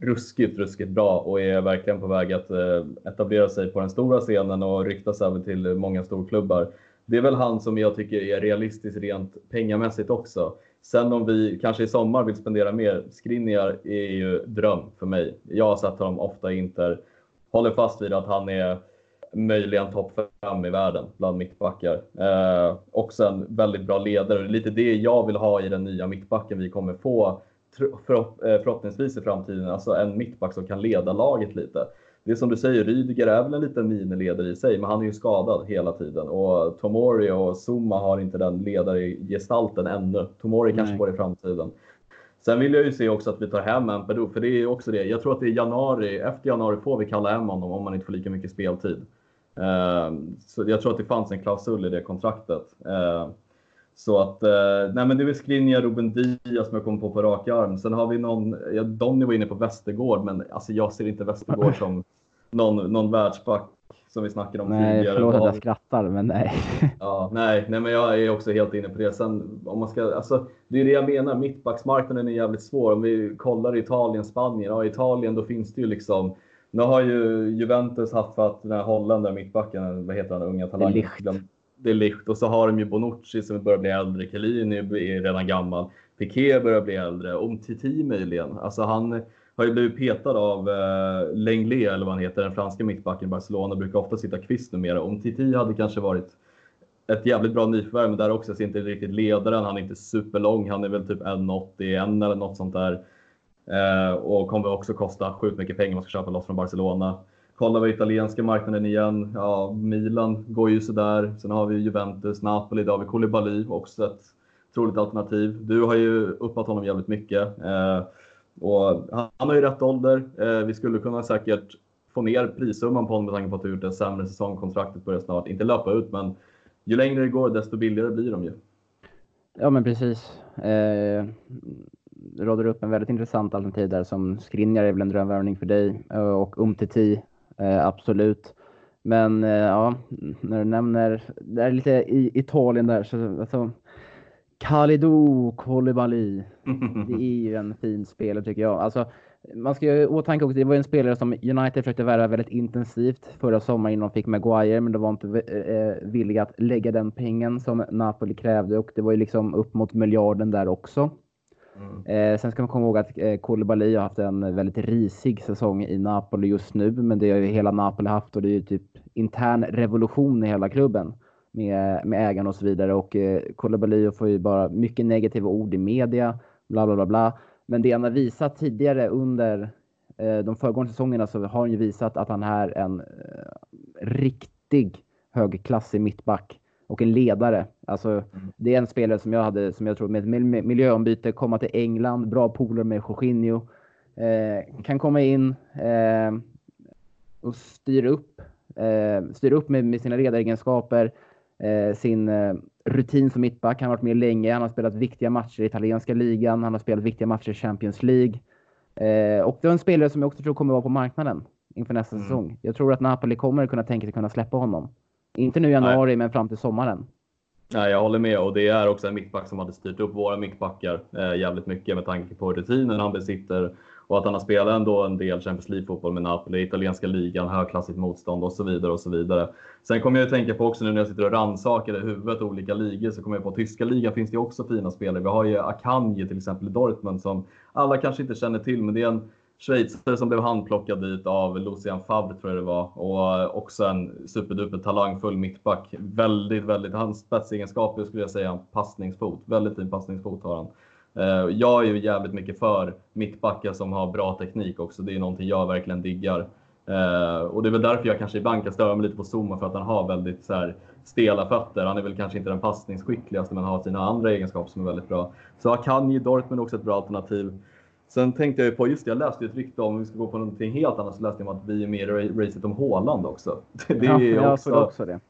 ruskigt, ruskigt bra och är verkligen på väg att eh, etablera sig på den stora scenen och ryktas även till många storklubbar. Det är väl han som jag tycker är realistisk rent pengamässigt också. Sen om vi kanske i sommar vill spendera mer, Skriniar är ju dröm för mig. Jag har sett honom ofta i Inter. Håller fast vid att han är möjligen topp fem i världen bland mittbackar. Eh, också en väldigt bra ledare. Det är lite det jag vill ha i den nya mittbacken vi kommer få förhopp eh, förhoppningsvis i framtiden. Alltså en mittback som kan leda laget lite. Det är som du säger, Rydiger är väl en liten miniledare i sig, men han är ju skadad hela tiden. Och Tomori och Zuma har inte den ledargestalten ännu. Tomori Nej. kanske får det i framtiden. Sen vill jag ju se också att vi tar hem Ampadu, för det är också det. Jag tror att det är januari, efter januari får vi kalla hem honom om man inte får lika mycket speltid. Ehm, så jag tror att det fanns en klausul i det kontraktet. Ehm, så att, eh, nej men det är väl Skriniar, Ruben Diaz som jag kommer på på rak arm. Sen har vi någon, ja, Donny var inne på Västergård, men alltså jag ser inte Västergård som någon, någon världsback som vi snackade om nej, tidigare. Förlåt att jag skrattar, men nej. (laughs) ja, nej, nej, men jag är också helt inne på det. Sen om man ska, alltså, det är det jag menar, mittbacksmarknaden är jävligt svår. Om vi kollar Italien, Spanien, ja Italien då finns det ju liksom nu har ju Juventus haffat den här holländaren, mittbacken, vad heter han, unga talangen? Det är Licht. Och så har de ju Bonucci som börjar bli äldre, Chiellini är redan gammal, Piqué börjar bli äldre, Omtiti möjligen. Alltså han har ju blivit petad av eh, Lenglet, eller vad han heter, den franska mittbacken i Barcelona, brukar ofta sitta kvist numera. Omtiti hade kanske varit ett jävligt bra nyförvärv, men där också ser inte riktigt ledaren. Han är inte superlång, han är väl typ 1,81 eller något sånt där. Eh, och kommer också kosta sjukt mycket pengar om man ska köpa loss från Barcelona. Kollar vi italienska marknaden igen, ja Milan går ju sådär. Sen har vi Juventus, Napoli, där har vi Koulibaly, också ett troligt alternativ. Du har ju uppat honom jävligt mycket. Eh, och han har ju rätt ålder. Eh, vi skulle kunna säkert få ner prissumman på honom med tanke på att du gjort en sämre säsong. Kontraktet börjar snart, inte löpa ut, men ju längre det går desto billigare blir de ju. Ja men precis. Eh, råder upp en väldigt intressant alternativ där som Skriniar är väl en drömvärvning för dig eh, och Umtiti eh, absolut. Men eh, ja, när du nämner, det är lite i Italien där så alltså Kalidou Koulibaly. (laughs) Det är ju en fin spelare tycker jag. Alltså, man ska ju i åtanke också, det var en spelare som United försökte värva väldigt intensivt förra sommaren innan de fick Maguire, men de var inte eh, villiga att lägga den pengen som Napoli krävde och det var ju liksom upp mot miljarden där också. Mm. Eh, sen ska man komma ihåg att eh, Koulibaly har haft en väldigt risig säsong i Napoli just nu, men det har ju hela Napoli haft och det är ju typ intern revolution i hela klubben med, med ägarna och så vidare. Och eh, Koulibaly får ju bara mycket negativa ord i media, bla bla bla. bla. Men det han har visat tidigare under eh, de föregående säsongerna så har han ju visat att han är en eh, riktig högklassig mittback och en ledare. Alltså, mm. Det är en spelare som jag hade, som jag tror med ett miljöombyte, komma till England, bra polare med Jorginho. Eh, kan komma in eh, och styra upp, eh, styra upp med, med sina ledaregenskaper, eh, sin eh, rutin som mittback. Han har varit med länge. Han har spelat viktiga matcher i italienska ligan. Han har spelat viktiga matcher i Champions League. Eh, och det är en spelare som jag också tror kommer vara på marknaden inför nästa mm. säsong. Jag tror att Napoli kommer kunna tänka sig kunna släppa honom. Inte nu i januari, Nej. men fram till sommaren. Nej, jag håller med och det är också en mittback som hade styrt upp våra mittbackar eh, jävligt mycket med tanke på rutinen han besitter och att han har spelat ändå en del Champions League-fotboll med Napoli, italienska ligan, högklassigt motstånd och så vidare. och så vidare. Sen kommer jag att tänka på också nu när jag sitter och rannsakar i huvudet olika ligor så kommer jag på att tyska ligan finns det också fina spelare. Vi har ju Akanji till exempel i Dortmund som alla kanske inte känner till, men det är en schweizare som blev handplockad dit av Lucian Favre tror jag det var och eh, också en superduper talangfull mittback. Väldigt, väldigt, hans spetsegenskaper skulle jag säga passningsfot. Väldigt fin passningsfot har han. Eh, jag är ju jävligt mycket för mittbackar som har bra teknik också. Det är någonting jag verkligen diggar. Eh, och det är väl därför jag kanske ibland kan störa mig lite på Zuma för att han har väldigt så här, stela fötter. Han är väl kanske inte den passningsskickligaste men har sina andra egenskaper som är väldigt bra. Så Akanji Dortmund är också ett bra alternativ. Sen tänkte jag på, just det, jag läste ett rykte om, om vi ska gå på någonting helt annat, så läste jag om att vi är med i racet om Håland också. (laughs) Det är ja, också, också det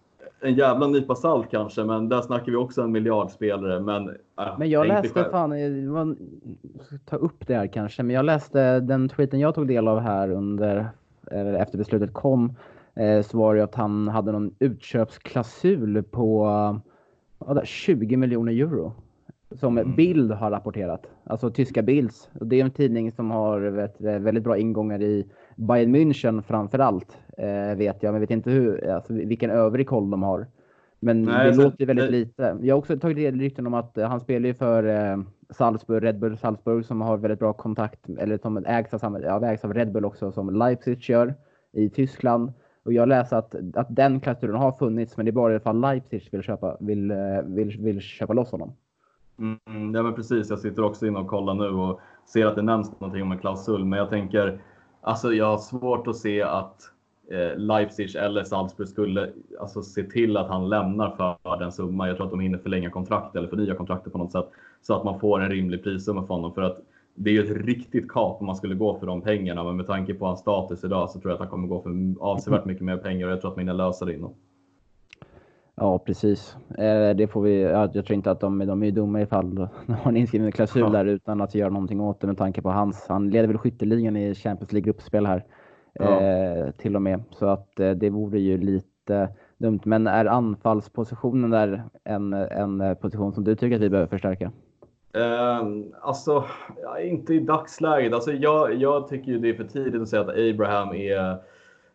en jävla nypa salt kanske, men där snackar vi också en miljardspelare. Men, äh, men jag läste, fan, jag ska ta upp det här kanske, men jag läste den tweeten jag tog del av här under, efter beslutet kom, eh, så var det att han hade någon utköpsklausul på vad 20 miljoner euro. Som mm. Bild har rapporterat. Alltså tyska Bilds. Det är en tidning som har vet, väldigt bra ingångar i Bayern München framför allt. Eh, vet jag, men vet inte hur, alltså, vilken övrig koll de har. Men Nej, det låter ju väldigt det... lite. Jag har också tagit del av rykten om att han spelar ju för eh, Salzburg, Red Bull Salzburg som har väldigt bra kontakt, eller som ägs av, ja, ägs av Red Bull också, som Leipzig gör i Tyskland. Och jag läser att, att den klausulen har funnits, men det är bara i alla fall Leipzig vill köpa, vill, eh, vill, vill köpa loss honom. Mm, ja men precis, jag sitter också inne och kollar nu och ser att det nämns någonting om en klausul, men jag tänker, alltså jag har svårt att se att eh, Leipzig eller Salzburg skulle alltså, se till att han lämnar för den summan. Jag tror att de hinner förlänga kontraktet eller förnya kontraktet på något sätt så att man får en rimlig prissumma för honom. För att det är ju ett riktigt kap om man skulle gå för de pengarna, men med tanke på hans status idag så tror jag att han kommer gå för avsevärt mycket mer pengar och jag tror att man hinner lösa det inom. Ja, precis. Eh, det får vi, jag tror inte att de, de är dumma ifall de (laughs) har en inskriven klausul ja. där utan att göra någonting åt det med tanke på hans. Han leder väl skytteligan i Champions League-gruppspel här. Ja. Eh, till och med. Så att eh, det vore ju lite dumt. Men är anfallspositionen där en, en position som du tycker att vi behöver förstärka? Uh, alltså, inte i dagsläget. Alltså, jag, jag tycker ju det är för tidigt att säga att Abraham är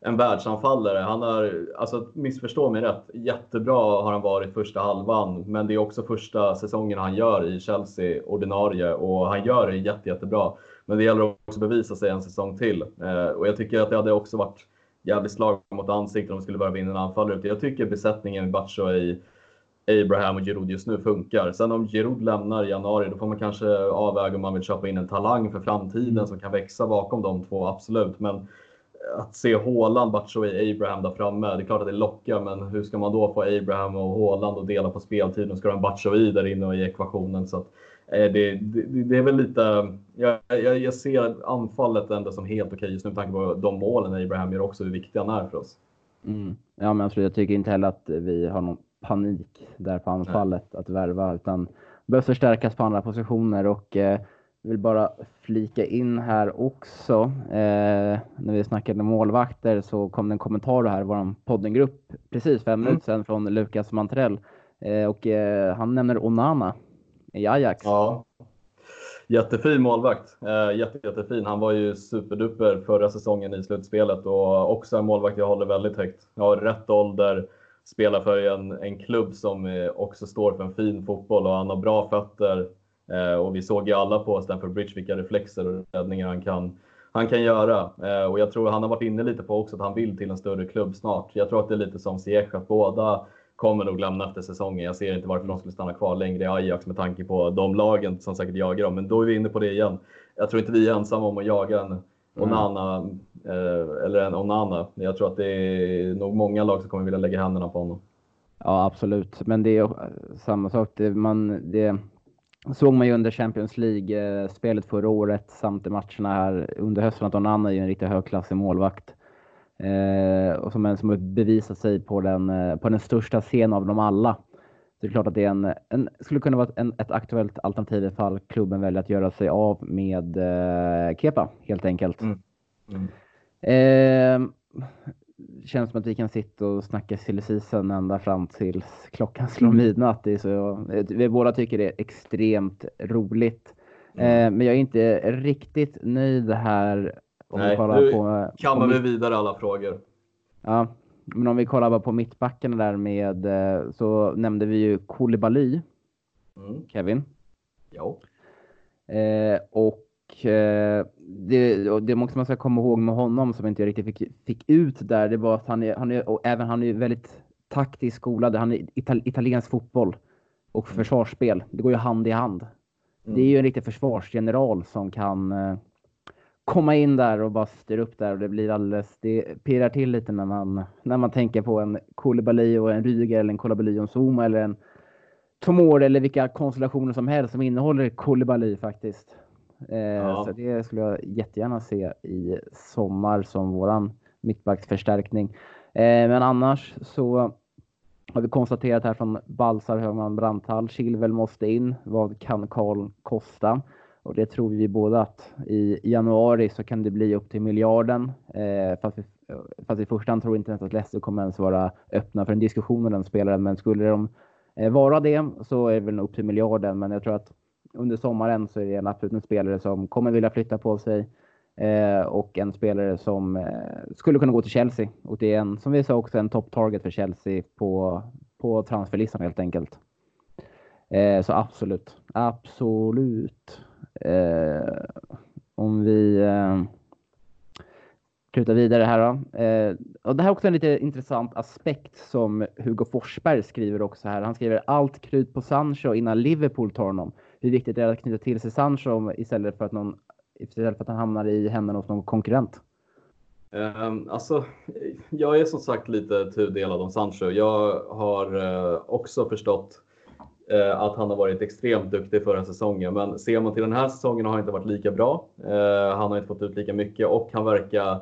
en världsanfallare. Han har, alltså missförstå mig rätt, jättebra har han varit första halvan, men det är också första säsongen han gör i Chelsea ordinarie och han gör det jätte, jättebra. Men det gäller också att bevisa sig en säsong till eh, och jag tycker att det hade också varit jävligt slag mot ansiktet om de skulle börja vinna en anfallare. Jag tycker besättningen i Batshuayi, Abraham och Giroud just nu funkar. Sen om Giroud lämnar i januari, då får man kanske avväga om man vill köpa in en talang för framtiden mm. som kan växa bakom de två, absolut. Men att se Haaland, Batshuayi, Abraham där framme, det är klart att det lockar, men hur ska man då få Abraham och Haaland att dela på speltiden? Ska du ha Batshuayi där inne i ekvationen? Så att, det, det, det, är väl lite... Jag, jag, jag ser anfallet ändå som helt okej just nu med tanke på de målen Abraham gör också hur viktiga han är för oss. Mm. Ja, men absolut. Jag tycker inte heller att vi har någon panik där på anfallet Nej. att värva, utan behövs förstärkas på andra positioner och eh, vill bara flika in här också. Eh, när vi snackade målvakter så kom det en kommentar här i vår poddengrupp precis fem mm. minuter sedan från Lukas Mantrell eh, och eh, han nämner Onana i Ajax. Ja. Jättefin målvakt. Eh, jätte, jättefin. Han var ju superduper förra säsongen i slutspelet och också en målvakt jag håller väldigt högt. Jag har rätt ålder, spelar för en, en klubb som eh, också står för en fin fotboll och han har bra fötter. Eh, och vi såg ju alla på Stamford Bridge vilka reflexer och räddningar han kan, han kan göra. Eh, och jag tror han har varit inne lite på också att han vill till en större klubb snart. Jag tror att det är lite som Ziyech, att båda kommer nog lämna efter säsongen. Jag ser inte varför de skulle stanna kvar längre i Ajax med tanke på de lagen som säkert jagar dem. Men då är vi inne på det igen. Jag tror inte vi är ensamma om att jaga en Onana mm. eller en Onana. Jag tror att det är nog många lag som kommer vilja lägga händerna på honom. Ja, absolut. Men det är samma sak. Det, man, det såg man ju under Champions League-spelet förra året samt i matcherna här under hösten att Onana är ju en riktigt högklassig målvakt. Eh, och som, en, som har bevisat sig på den, eh, på den största scenen av dem alla. Så det är klart att det är en, en skulle kunna vara en, ett aktuellt alternativ ifall klubben väljer att göra sig av med eh, Kepa helt enkelt. Mm. Mm. Eh, känns som att vi kan sitta och snacka silly ända fram tills klockan slår midnatt. Det är så, vi båda tycker det är extremt roligt. Mm. Eh, men jag är inte riktigt nöjd här om Nej, nu på, kammar vi vidare alla frågor. Ja, men om vi kollar på mittbacken där med eh, så nämnde vi ju Koulibaly. Mm. Kevin. Ja. Eh, och det, det måste man ska komma ihåg med honom som inte jag riktigt fick, fick ut där. Det var att han är, han är och även han är väldigt taktiskt skolad. Han är ital, italiensk fotboll och mm. försvarsspel. Det går ju hand i hand. Mm. Det är ju en riktig försvarsgeneral som kan eh, komma in där och bara styra upp där och det blir alldeles, det pirrar till lite när man, när man tänker på en Koulibaly och en Ryger eller en Koulibaly och en Zuma eller en Tomor eller vilka konstellationer som helst som innehåller Koulibaly faktiskt. Eh, ja. Så det skulle jag jättegärna se i sommar som våran mittbacksförstärkning. Eh, men annars så har vi konstaterat här från Balsar, Högman, Brandhall, Chilwell måste in. Vad kan Karl kosta? Och det tror vi båda att i januari så kan det bli upp till miljarden. Eh, fast, vi, fast i första hand tror inte att Leicester kommer ens vara öppna för en diskussion om den spelaren. Men skulle de eh, vara det så är det väl upp till miljarden. Men jag tror att under sommaren så är det en absolut en spelare som kommer vilja flytta på sig. Eh, och en spelare som eh, skulle kunna gå till Chelsea. Och det är en, som vi sa också, en top target för Chelsea på, på transferlistan helt enkelt. Eh, så absolut, absolut. Eh, om vi eh, vidare här då. Eh, och det här är också en lite intressant aspekt som Hugo Forsberg skriver också här. Han skriver allt krut på Sancho innan Liverpool tar honom. Hur viktigt är det att knyta till sig Sancho istället för att, någon, istället för att han hamnar i händerna hos någon konkurrent? Um, alltså, jag är som sagt lite tudelad om Sancho. Jag har uh, också förstått uh, att han har varit extremt duktig förra säsongen. Men ser man till den här säsongen har han inte varit lika bra. Uh, han har inte fått ut lika mycket och han verkar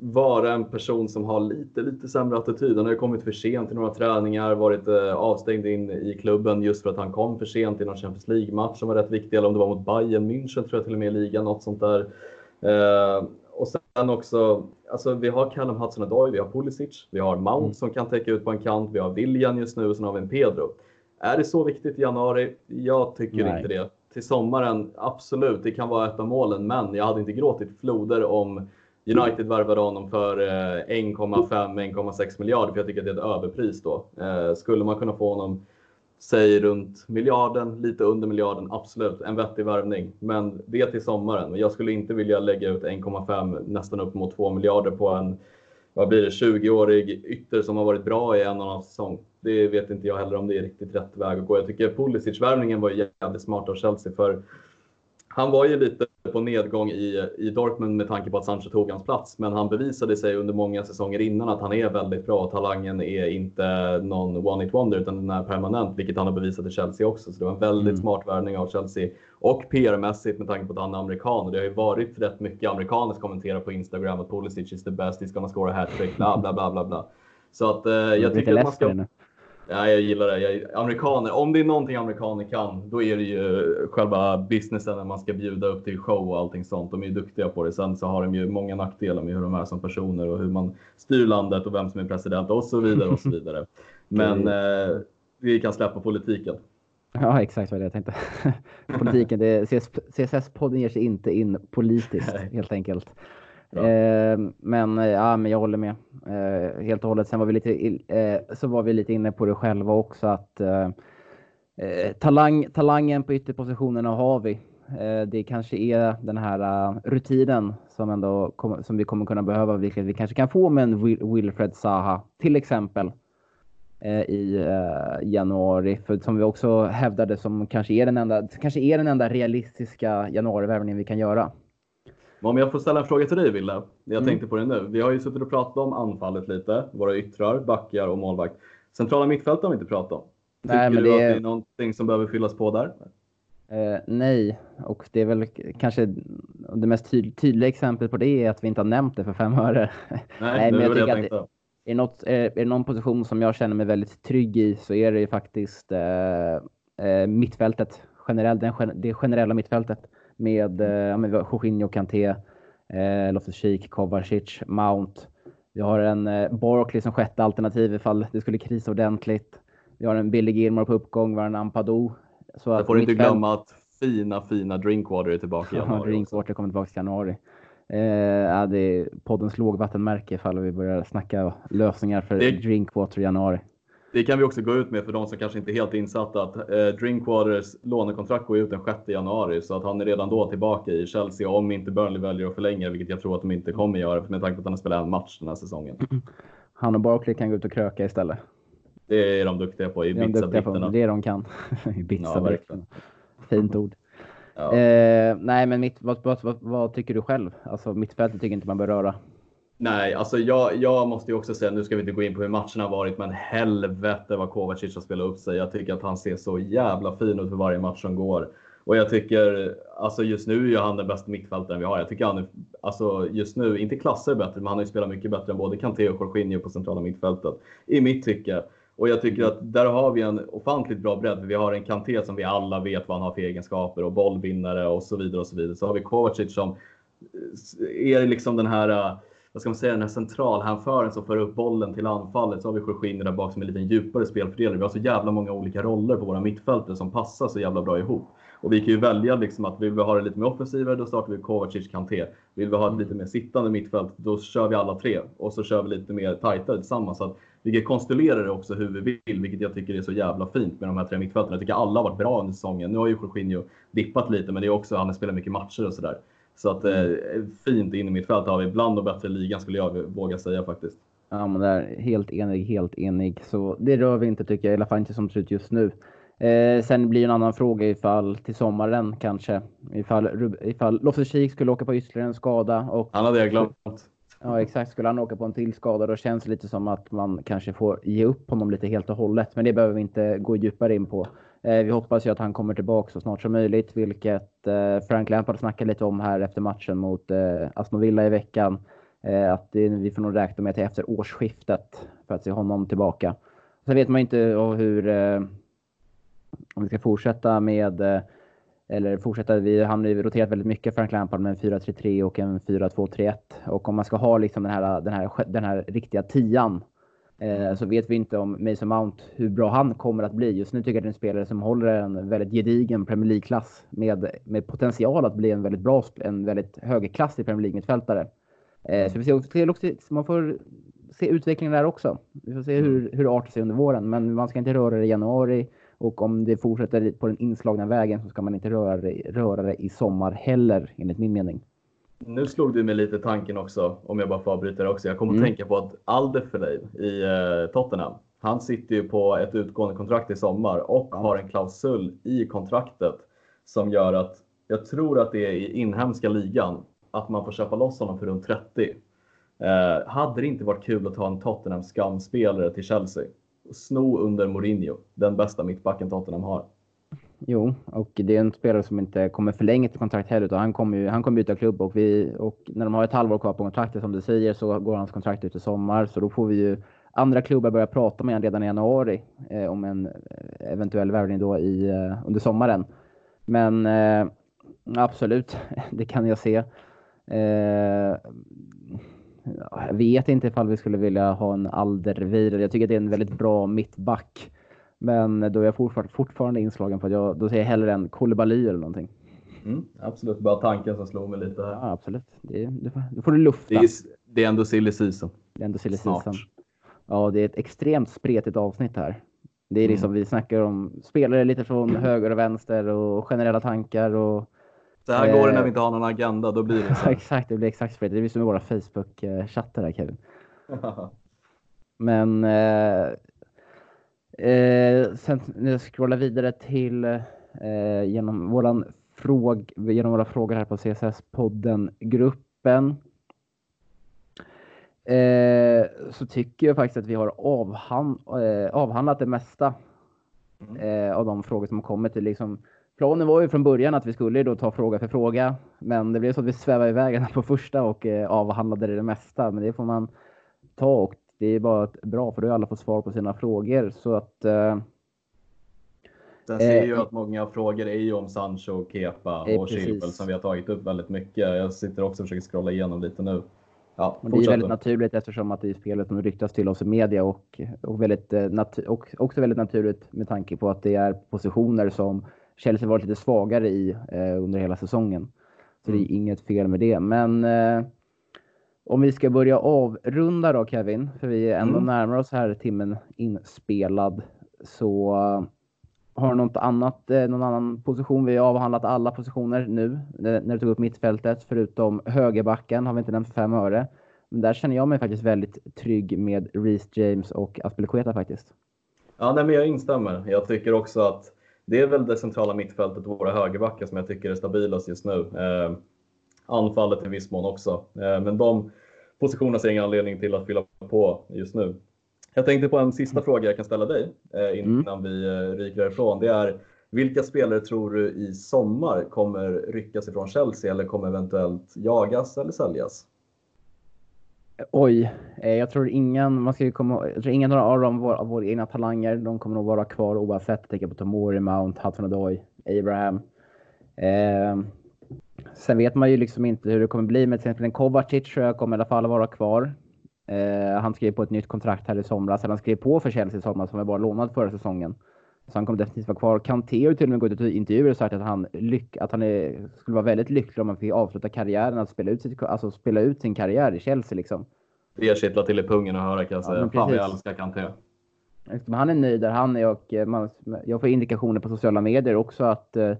vara en person som har lite, lite sämre attityd. Han har ju kommit för sent till några träningar, varit eh, avstängd in i klubben just för att han kom för sent i någon Champions League-match som var rätt viktig, eller om det var mot Bayern München tror jag till och med i ligan, något sånt där. och sen också, alltså vi har Callum Hudson-Odoi, vi har Pulisic, vi har Mount mm. som kan täcka ut på en kant, vi har William just nu och sen har vi en Pedro. Är det så viktigt i januari? Jag tycker Nej. inte det. Till sommaren, absolut, det kan vara ett av målen, men jag hade inte gråtit floder om United värvade honom för eh, 1,5-1,6 miljarder, för jag tycker att det är ett överpris då. Eh, skulle man kunna få honom, säg runt miljarden, lite under miljarden, absolut, en vettig värvning. Men det till sommaren. Jag skulle inte vilja lägga ut 1,5, nästan upp mot 2 miljarder på en vad blir det, 20-årig ytter som har varit bra i en och annan säsong. Det vet inte jag heller om det är riktigt rätt väg att gå. Jag tycker Pulisic-värvningen var jävligt smart av Chelsea för han var ju lite på nedgång i, i Dortmund med tanke på att Sancho tog hans plats. Men han bevisade sig under många säsonger innan att han är väldigt bra. Talangen är inte någon one hit wonder utan den är permanent, vilket han har bevisat i Chelsea också. Så det var en väldigt mm. smart värvning av Chelsea. Och PR-mässigt med tanke på att han är amerikan. Och det har ju varit rätt mycket amerikaner som kommenterar på Instagram att Pulisic is the best, he's gonna score a hattrick, bla bla bla bla bla. Så att eh, jag tycker att man ska... Ja, jag gillar det. Jag, amerikaner, om det är någonting amerikaner kan, då är det ju själva businessen när man ska bjuda upp till show och allting sånt. De är ju duktiga på det. Sen så har de ju många nackdelar med hur de är som personer och hur man styr landet och vem som är president och så vidare och så vidare. (laughs) Men eh, vi kan släppa politiken. Ja, exakt vad jag tänkte. (laughs) Politiken, CSS-podden ger sig inte in politiskt (laughs) helt enkelt. Ehm, eh, men ja, men jag håller med eh, helt och hållet. Sen var vi lite, eh, så var vi lite inne på det själva också att eh, eh, talang, talangen på ytterpositionerna har vi. Eh, det kanske är den här eh, rutinen som, ändå kom, som vi kommer kunna behöva, vilket vi kanske kan få med en Wilfred Zaha till exempel eh, i januari. För som vi också hävdade som kanske är den enda, kanske är den enda realistiska januarivärvningen vi kan göra. Om jag får ställa en fråga till dig Wille. Jag mm. tänkte på det nu. Vi har ju suttit och pratat om anfallet lite. Våra yttrar, backar och målvakt. Centrala mittfält har vi inte pratat om. Tycker nej, men du det... att det är någonting som behöver fyllas på där? Uh, nej, och det är väl kanske det mest tyd tydliga exemplet på det är att vi inte har nämnt det för fem öre. Nej, (laughs) nej men jag tycker jag att det, är, något, är, är det någon position som jag känner mig väldigt trygg i så är det ju faktiskt uh, uh, mittfältet. Generell, den, det generella mittfältet med, eh, Jorginho, Kanté, eh, Loftus-Cheek, Kovacic, Mount. Vi har en eh, Barkley som sjätte alternativ ifall det skulle krisa ordentligt. Vi har en Billy Gilmore på uppgång, vi har en Ampadu. Så jag får inte glömma att fina, fina Drinkwater är tillbaka i januari. Ja, Drinkwater kommer tillbaka i januari. Eh, ja, det är poddens lågvattenmärke ifall vi börjar snacka lösningar för det... Drinkwater i januari. Det kan vi också gå ut med för de som kanske inte är helt insatta att eh, Drinkwaters lånekontrakt går ut den 6 januari så att han är redan då tillbaka i Chelsea om inte Burnley väljer att förlänga, vilket jag tror att de inte kommer göra med tanke på att han har spelat en match den här säsongen. (clears throat) Han och Barkley kan gå ut och kröka istället. Det är de duktiga på, i Ibiza-britterna. Det är de kan. (laughs) Ibiza-britterna. Ja, Fint ord. Ja. Eh, nej, men mitt, vad, vad, vad, vad, tycker du själv? Alltså mittfältet tycker inte man bör röra. Nej, alltså jag, jag måste ju också säga, nu ska vi inte gå in på hur matcherna har varit, men helvete vad Kovacic har spelat upp sig. Jag tycker att han ser så jävla fin ut för varje match som går. Och jag tycker, alltså just nu är ju han den bästa mittfältaren vi har. Jag tycker han är, alltså just nu, inte klasser bättre, men han har ju spelat mycket bättre än både Kanté och Jorginho på centrala mittfältet. I mitt tycke. Och jag tycker att där har vi en ofantligt bra bredd. Vi har en Kanté som vi alla vet vad han har för egenskaper och bollvinnare och så vidare och så vidare. Så har vi Kovacic som eh, är liksom den här eh, vad ska man säga, den här centralhänföraren som för upp bollen till anfallet. Så har vi Jorginho där bak som är en lite djupare spelfördelare. Vi har så jävla många olika roller på våra mittfältare som passar så jävla bra ihop. Och vi kan ju välja liksom att vill vi ha det lite mer offensivare, då startar vi Kovacic, Kanté. Vill vi ha ett lite mer sittande mittfält, då kör vi alla tre. Och så kör vi lite mer tajtare tillsammans. Så att vi kan konstellera det också hur vi vill, vilket jag tycker är så jävla fint med de här tre mittfälten. Jag tycker alla har varit bra under säsongen. Nu har ju Jorginho dippat lite, men det är också, han har spelat mycket matcher och sådär. Så att eh, fint in i mitt fält har vi bland de bättre ligan skulle jag våga säga faktiskt. Ja, men det är helt enig, helt enig. Så det rör vi inte tycker jag, i alla fall inte som det ser ut just nu. Eh, sen blir en annan fråga ifall till sommaren kanske. Ifall, ifall Loftus-Cheek skulle åka på ytterligare en skada. Och, han hade jag glömt. Ja, exakt. Skulle han åka på en till skada då känns det lite som att man kanske får ge upp honom lite helt och hållet. Men det behöver vi inte gå djupare in på. Eh, vi hoppas ju att han kommer tillbaka så snart som möjligt, vilket eh, Frank Lampard snackade lite om här efter matchen mot eh, Aston Villa i veckan. Eh, att vi får nog räkna med till efter årsskiftet för att se honom tillbaka. Sen vet man inte hur, eh, om vi ska fortsätta med, eh, eller fortsätta, vi har ju roterat väldigt mycket Frank Lampard med en 4-3-3 och en 4-2-3-1. Och om man ska ha liksom den här, den här, den här riktiga tian Eh, så vet vi inte om Mason Mount hur bra han kommer att bli. Just nu tycker jag det är en spelare som håller en väldigt gedigen Premier League-klass med, med potential att bli en väldigt bra, en väldigt högklassig Premier League-mittfältare. Eh, så vi ser också, man får se utvecklingen där också. Vi får se hur, mm. hur det artar sig under våren, men man ska inte röra det i januari och om det fortsätter på den inslagna vägen så ska man inte röra röra det i sommar heller, enligt min mening. Nu slog du mig lite tanken också, om jag bara får avbryta det också. Jag kommer mm. att tänka på att Alderferleid i eh, Tottenham, han sitter ju på ett utgående kontrakt i sommar och har en klausul i kontraktet som gör att jag tror att det är i inhemska ligan att man får köpa loss honom för runt 30. Eh, hade det inte varit kul att ta en Tottenham skamspelare till Chelsea? Sno under Mourinho, den bästa mittbacken Tottenham har. Jo, och det är en spelare som inte kommer förlänga sitt kontrakt heller, utan han kommer ju han kommer byta klubb och, vi, och när de har ett halvår kvar på kontraktet som du säger så går hans kontrakt ut i sommar, så då får vi ju andra klubbar börja prata med honom redan i januari eh, om en eh, eventuell värvning då i, eh, under sommaren. Men eh, absolut, (laughs) det kan jag se. Eh, jag vet inte ifall vi skulle vilja ha en Alderweireld. Jag tycker det är en väldigt bra mittback. Men då är jag fortfarande, fortfarande inslagen på att jag, då säger jag hellre en Koulibaly eller någonting. Mm, absolut, bara tanken som slog mig lite. Ja, absolut. Det, det, då får du lufta. Det är, det är ändå silly season. Det är ändå silly season. Ja, det är ett extremt spretigt avsnitt här. Det är mm. liksom, mm. vi snackar om spelare lite från höger och vänster och generella tankar och så här går det när vi inte har någon agenda, då blir det så. (laughs) exakt, det blir exakt spretigt. Det blir som i våra Facebook-chattar här Kevin. (laughs) Men eh, eh, sen när jag scrollar vidare till eh, genom, våran fråg, genom våra frågor här på CSS-podden-gruppen eh, så tycker jag faktiskt att vi har avhand, eh, avhandlat det mesta mm. eh, av de frågor som har kommit. Liksom, planen var ju från början att vi skulle då ta fråga för fråga, men det blev så att vi svävade iväg på första och eh, avhandlade det mesta. Men det får man ta och det är bara bra för då har alla fått svar på sina frågor. Så att eh, Sen ser ju eh, att många frågor är ju om Sancho, Kepa och eh, Chilwell som vi har tagit upp väldigt mycket. Jag sitter också och försöker scrolla igenom lite nu. Ja, det är väldigt naturligt eftersom att det är spelet som ryktas till oss i media och, och, väldigt, eh, och också väldigt naturligt med tanke på att det är positioner som Chelsea varit lite svagare i eh, under hela säsongen. Så mm. det är mm. inget fel med det. Men eh, om vi ska börja avrunda då Kevin, för vi är ändå mm. närmar oss här timmen inspelad. Så har du något annat, eh, någon annan position? Vi har avhandlat alla positioner nu när du tog upp mittfältet, förutom högerbacken har vi inte nämnt fem öre. Men där känner jag mig faktiskt väldigt trygg med Reece James och Aspelekueta faktiskt. Ja, nej, men jag instämmer. Jag tycker också att det är väl det centrala mittfältet och våra högerbackar som jag tycker är stabilast just nu. Anfallet i viss mån också. Eh, men de positionerna ser jag ingen anledning till att fylla på just nu. Jag tänkte på en sista fråga jag kan ställa dig eh, innan mm. vi eh, ryker härifrån. Det är vilka spelare tror du i sommar kommer ryckas ifrån Chelsea eller kommer eventuellt jagas eller säljas? Oj, jag tror ingen, man ska komma, jag tror ingen av dem av våra egna talanger. De kommer nog vara kvar oavsett. Jag tänker på Tomori, Mount, Hudson-Odoi, Abraham. Eh, sen vet man ju liksom inte hur det kommer bli med till exempel en Kovacic tror jag kommer i alla fall vara kvar. Eh, han skrev på ett nytt kontrakt här i somras. Han skrev på för Chelsea i somras som var bara lånad förra säsongen. Så han kommer definitivt vara kvar. Kanté har till och med gått ut i intervjuer och sagt att han, lyck, att han är, skulle vara väldigt lycklig om han fick avsluta karriären, att spela ut, sitt, alltså spela ut sin karriär i Chelsea. Liksom. Det kittlar till i pungen att höra kan jag säga. Ja, Fan vad jag älskar Kanté. Han är nöjd där han är och eh, man, jag får indikationer på sociala medier också att uh,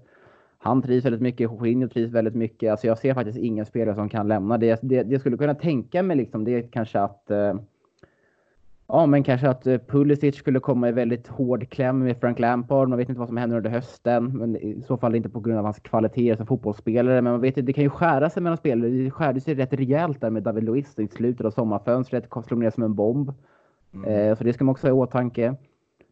han trivs väldigt mycket, Jorginho trivs väldigt mycket. Alltså jag ser faktiskt ingen spelare som kan lämna. Det, det, det skulle kunna tänka mig liksom, det är kanske att uh, Ja, men kanske att Pulisic skulle komma i väldigt hård kläm med Frank Lampard. Man vet inte vad som händer under hösten, men i så fall inte på grund av hans kvaliteter som fotbollsspelare. Men man vet det kan ju skära sig mellan spelare. Det skärde sig rätt rejält där med David Luiz i slutet av sommarfönstret. Slog ner som en bomb. Mm. Eh, så det ska man också ha i åtanke.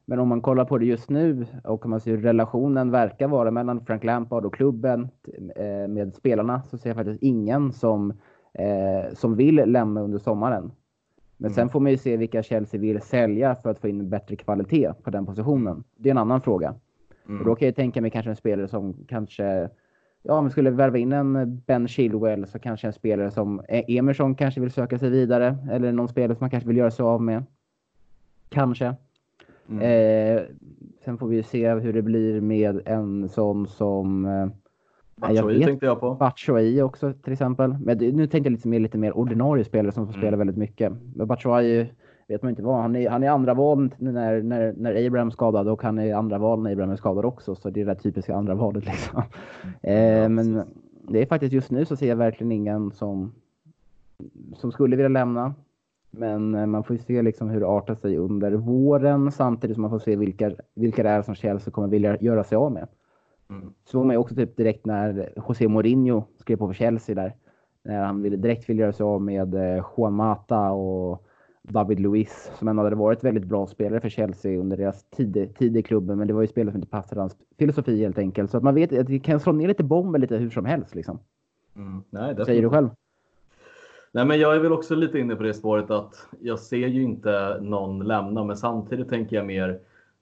Men om man kollar på det just nu och man ser hur relationen verkar vara mellan Frank Lampard och klubben eh, med spelarna så ser jag faktiskt ingen som, eh, som vill lämna under sommaren. Men mm. sen får man ju se vilka Chelsea vill sälja för att få in bättre kvalitet på den positionen. Det är en annan fråga. Mm. Och då kan jag tänka mig kanske en spelare som kanske, ja om vi skulle värva in en Ben Chilwell så kanske en spelare som e- Emerson kanske vill söka sig vidare. Eller någon spelare som man kanske vill göra sig av med. Kanske. Mm. Eh, sen får vi se hur det blir med en sån som eh, Batshuayi tänkte jag på. Batshuayi också till exempel. Men nu tänkte jag lite mer, lite mer ordinarie spelare som får mm. spela väldigt mycket. Men Batshuayi vet man inte vad. Han är, han är andra val när, när, när Abraham skadad och han är andra val när Abraham är skadad också. Så det är det typiska andra valet liksom. Mm. Eh, men det är faktiskt just nu så ser jag verkligen ingen som, som skulle vilja lämna. Men eh, man får ju se liksom hur det artar sig under våren samtidigt som man får se vilka, vilka det är som Chelsea kommer vilja göra sig av med. Mm. Så var man ju också typ direkt när José Mourinho skrev på för Chelsea där. När han ville, direkt ville göra sig av med eh, Juan Mata och David Luiz som ändå hade varit väldigt bra spelare för Chelsea under deras tid, tid i klubben. Men det var ju spelare som inte passade hans filosofi helt enkelt. Så att man vet att det kan slå ner lite bomber lite hur som helst liksom. Mm. Nej, Säger du själv? Nej, men jag är väl också lite inne på det spåret att jag ser ju inte någon lämna, men samtidigt tänker jag mer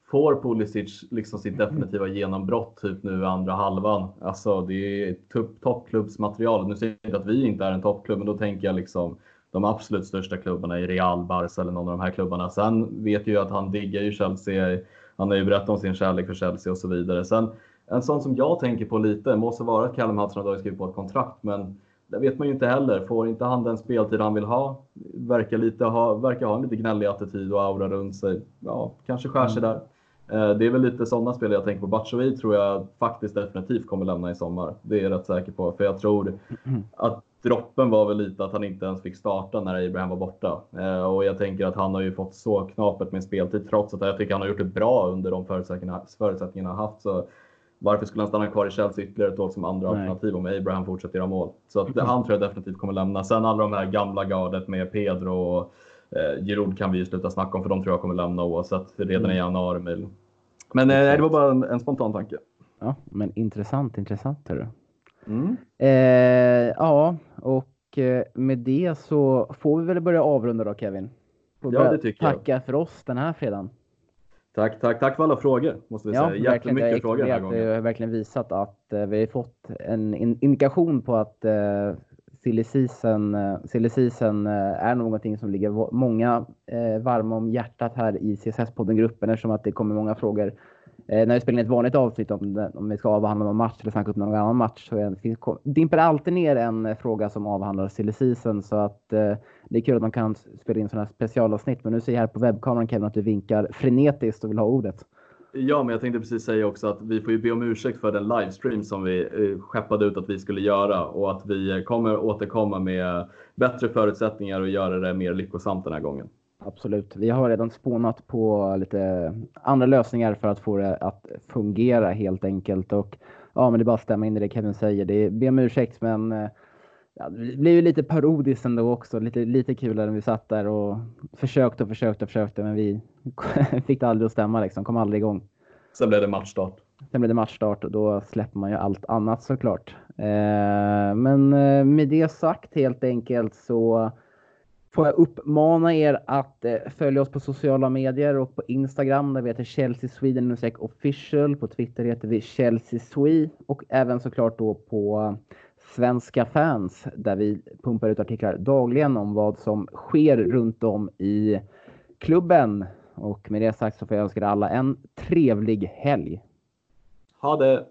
Får Pulisic liksom sitt definitiva genombrott typ nu andra halvan? Alltså det är toppklubbsmaterial. Nu säger jag inte att vi inte är en toppklubb, men då tänker jag liksom de absolut största klubbarna i Real, Barca eller någon av de här klubbarna. Sen vet ju att han diggar ju Chelsea. Han har ju berättat om sin kärlek för Chelsea och så vidare. Sen en sån som jag tänker på lite, måste vara att Callum Hudson har skrivit på ett kontrakt, men det vet man ju inte heller. Får inte han den speltid han vill ha, verkar, lite ha, verkar ha en lite gnällig attityd och aura runt sig. Ja, kanske skär sig mm. där. Eh, det är väl lite sådana spel jag tänker på. Batshuayi tror jag faktiskt definitivt kommer lämna i sommar. Det är jag rätt säker på. För jag tror att droppen var väl lite att han inte ens fick starta när Abraham var borta. Eh, och jag tänker att han har ju fått så knapert med speltid trots att jag tycker han har gjort det bra under de förutsättningarna, förutsättningarna han haft. Så varför skulle han stanna kvar i Chelsea ytterligare ett år som andra Nej. alternativ om Abraham fortsätter göra mål? Så att, han tror jag definitivt kommer lämna. Sen alla de här gamla gardet med Pedro och eh, Giroud kan vi ju sluta snacka om för de tror jag kommer lämna oavsett redan i mm. januari. Men, men eh, det var bara en, en, spontan tanke. Ja, men intressant, intressant. Hörru. Mm. Eh, ja, och eh, med det så får vi väl börja avrunda då Kevin. Får ja, det tycker tacka jag. för oss den här fredagen. Tack, tack, tack för alla frågor måste vi ja, säga. Jättemycket frågor den här gången. Vi har verkligen visat att uh, vi har fått en indikation på att uh, silly season uh, är någonting som ligger många uh, varma om hjärtat här i CSS-podden-gruppen eftersom att det kommer många frågor Eh, Eh, när vi spelar in ett vanligt avsnitt om, om vi ska avhandla någon match eller snacka upp någon annan match så är, dimper alltid ner en eh, fråga som avhandlar silly season så att eh, det är kul att man kan spela in sådana här specialavsnitt. Men nu ser jag här på webbkameran Kevin att du vinkar frenetiskt och vill ha ordet. Ja, men jag tänkte precis säga också att vi får ju be om ursäkt för den livestream som vi eh, skeppade ut att vi skulle göra och att vi kommer återkomma med bättre förutsättningar och göra det mer lyckosamt den här gången. Absolut. Vi har redan spånat på lite andra lösningar för att få det att fungera helt enkelt. Och ja, men det är bara att stämma in i det Kevin säger. Det är, be om ursäkt, men eh, ja, det blev ju lite parodiskt ändå också. Lite, lite kul när vi satt där och försökte och försökte och försökte, men vi (laughs) fick det aldrig att stämma liksom. Kom aldrig igång. Sen blev det matchstart. Sen blev det matchstart och då släpper man ju allt annat såklart. Eh, men eh, med det sagt helt enkelt så får jag uppmana er att eh, följa oss på sociala medier och på Instagram där vi heter Chelsea Sweden official. På Twitter heter vi Chelsea Swe och även såklart då på eh, Svenska fans där vi pumpar ut artiklar dagligen om vad som sker runt om i klubben. Och med det sagt så får jag önska er alla en trevlig helg. Ha det!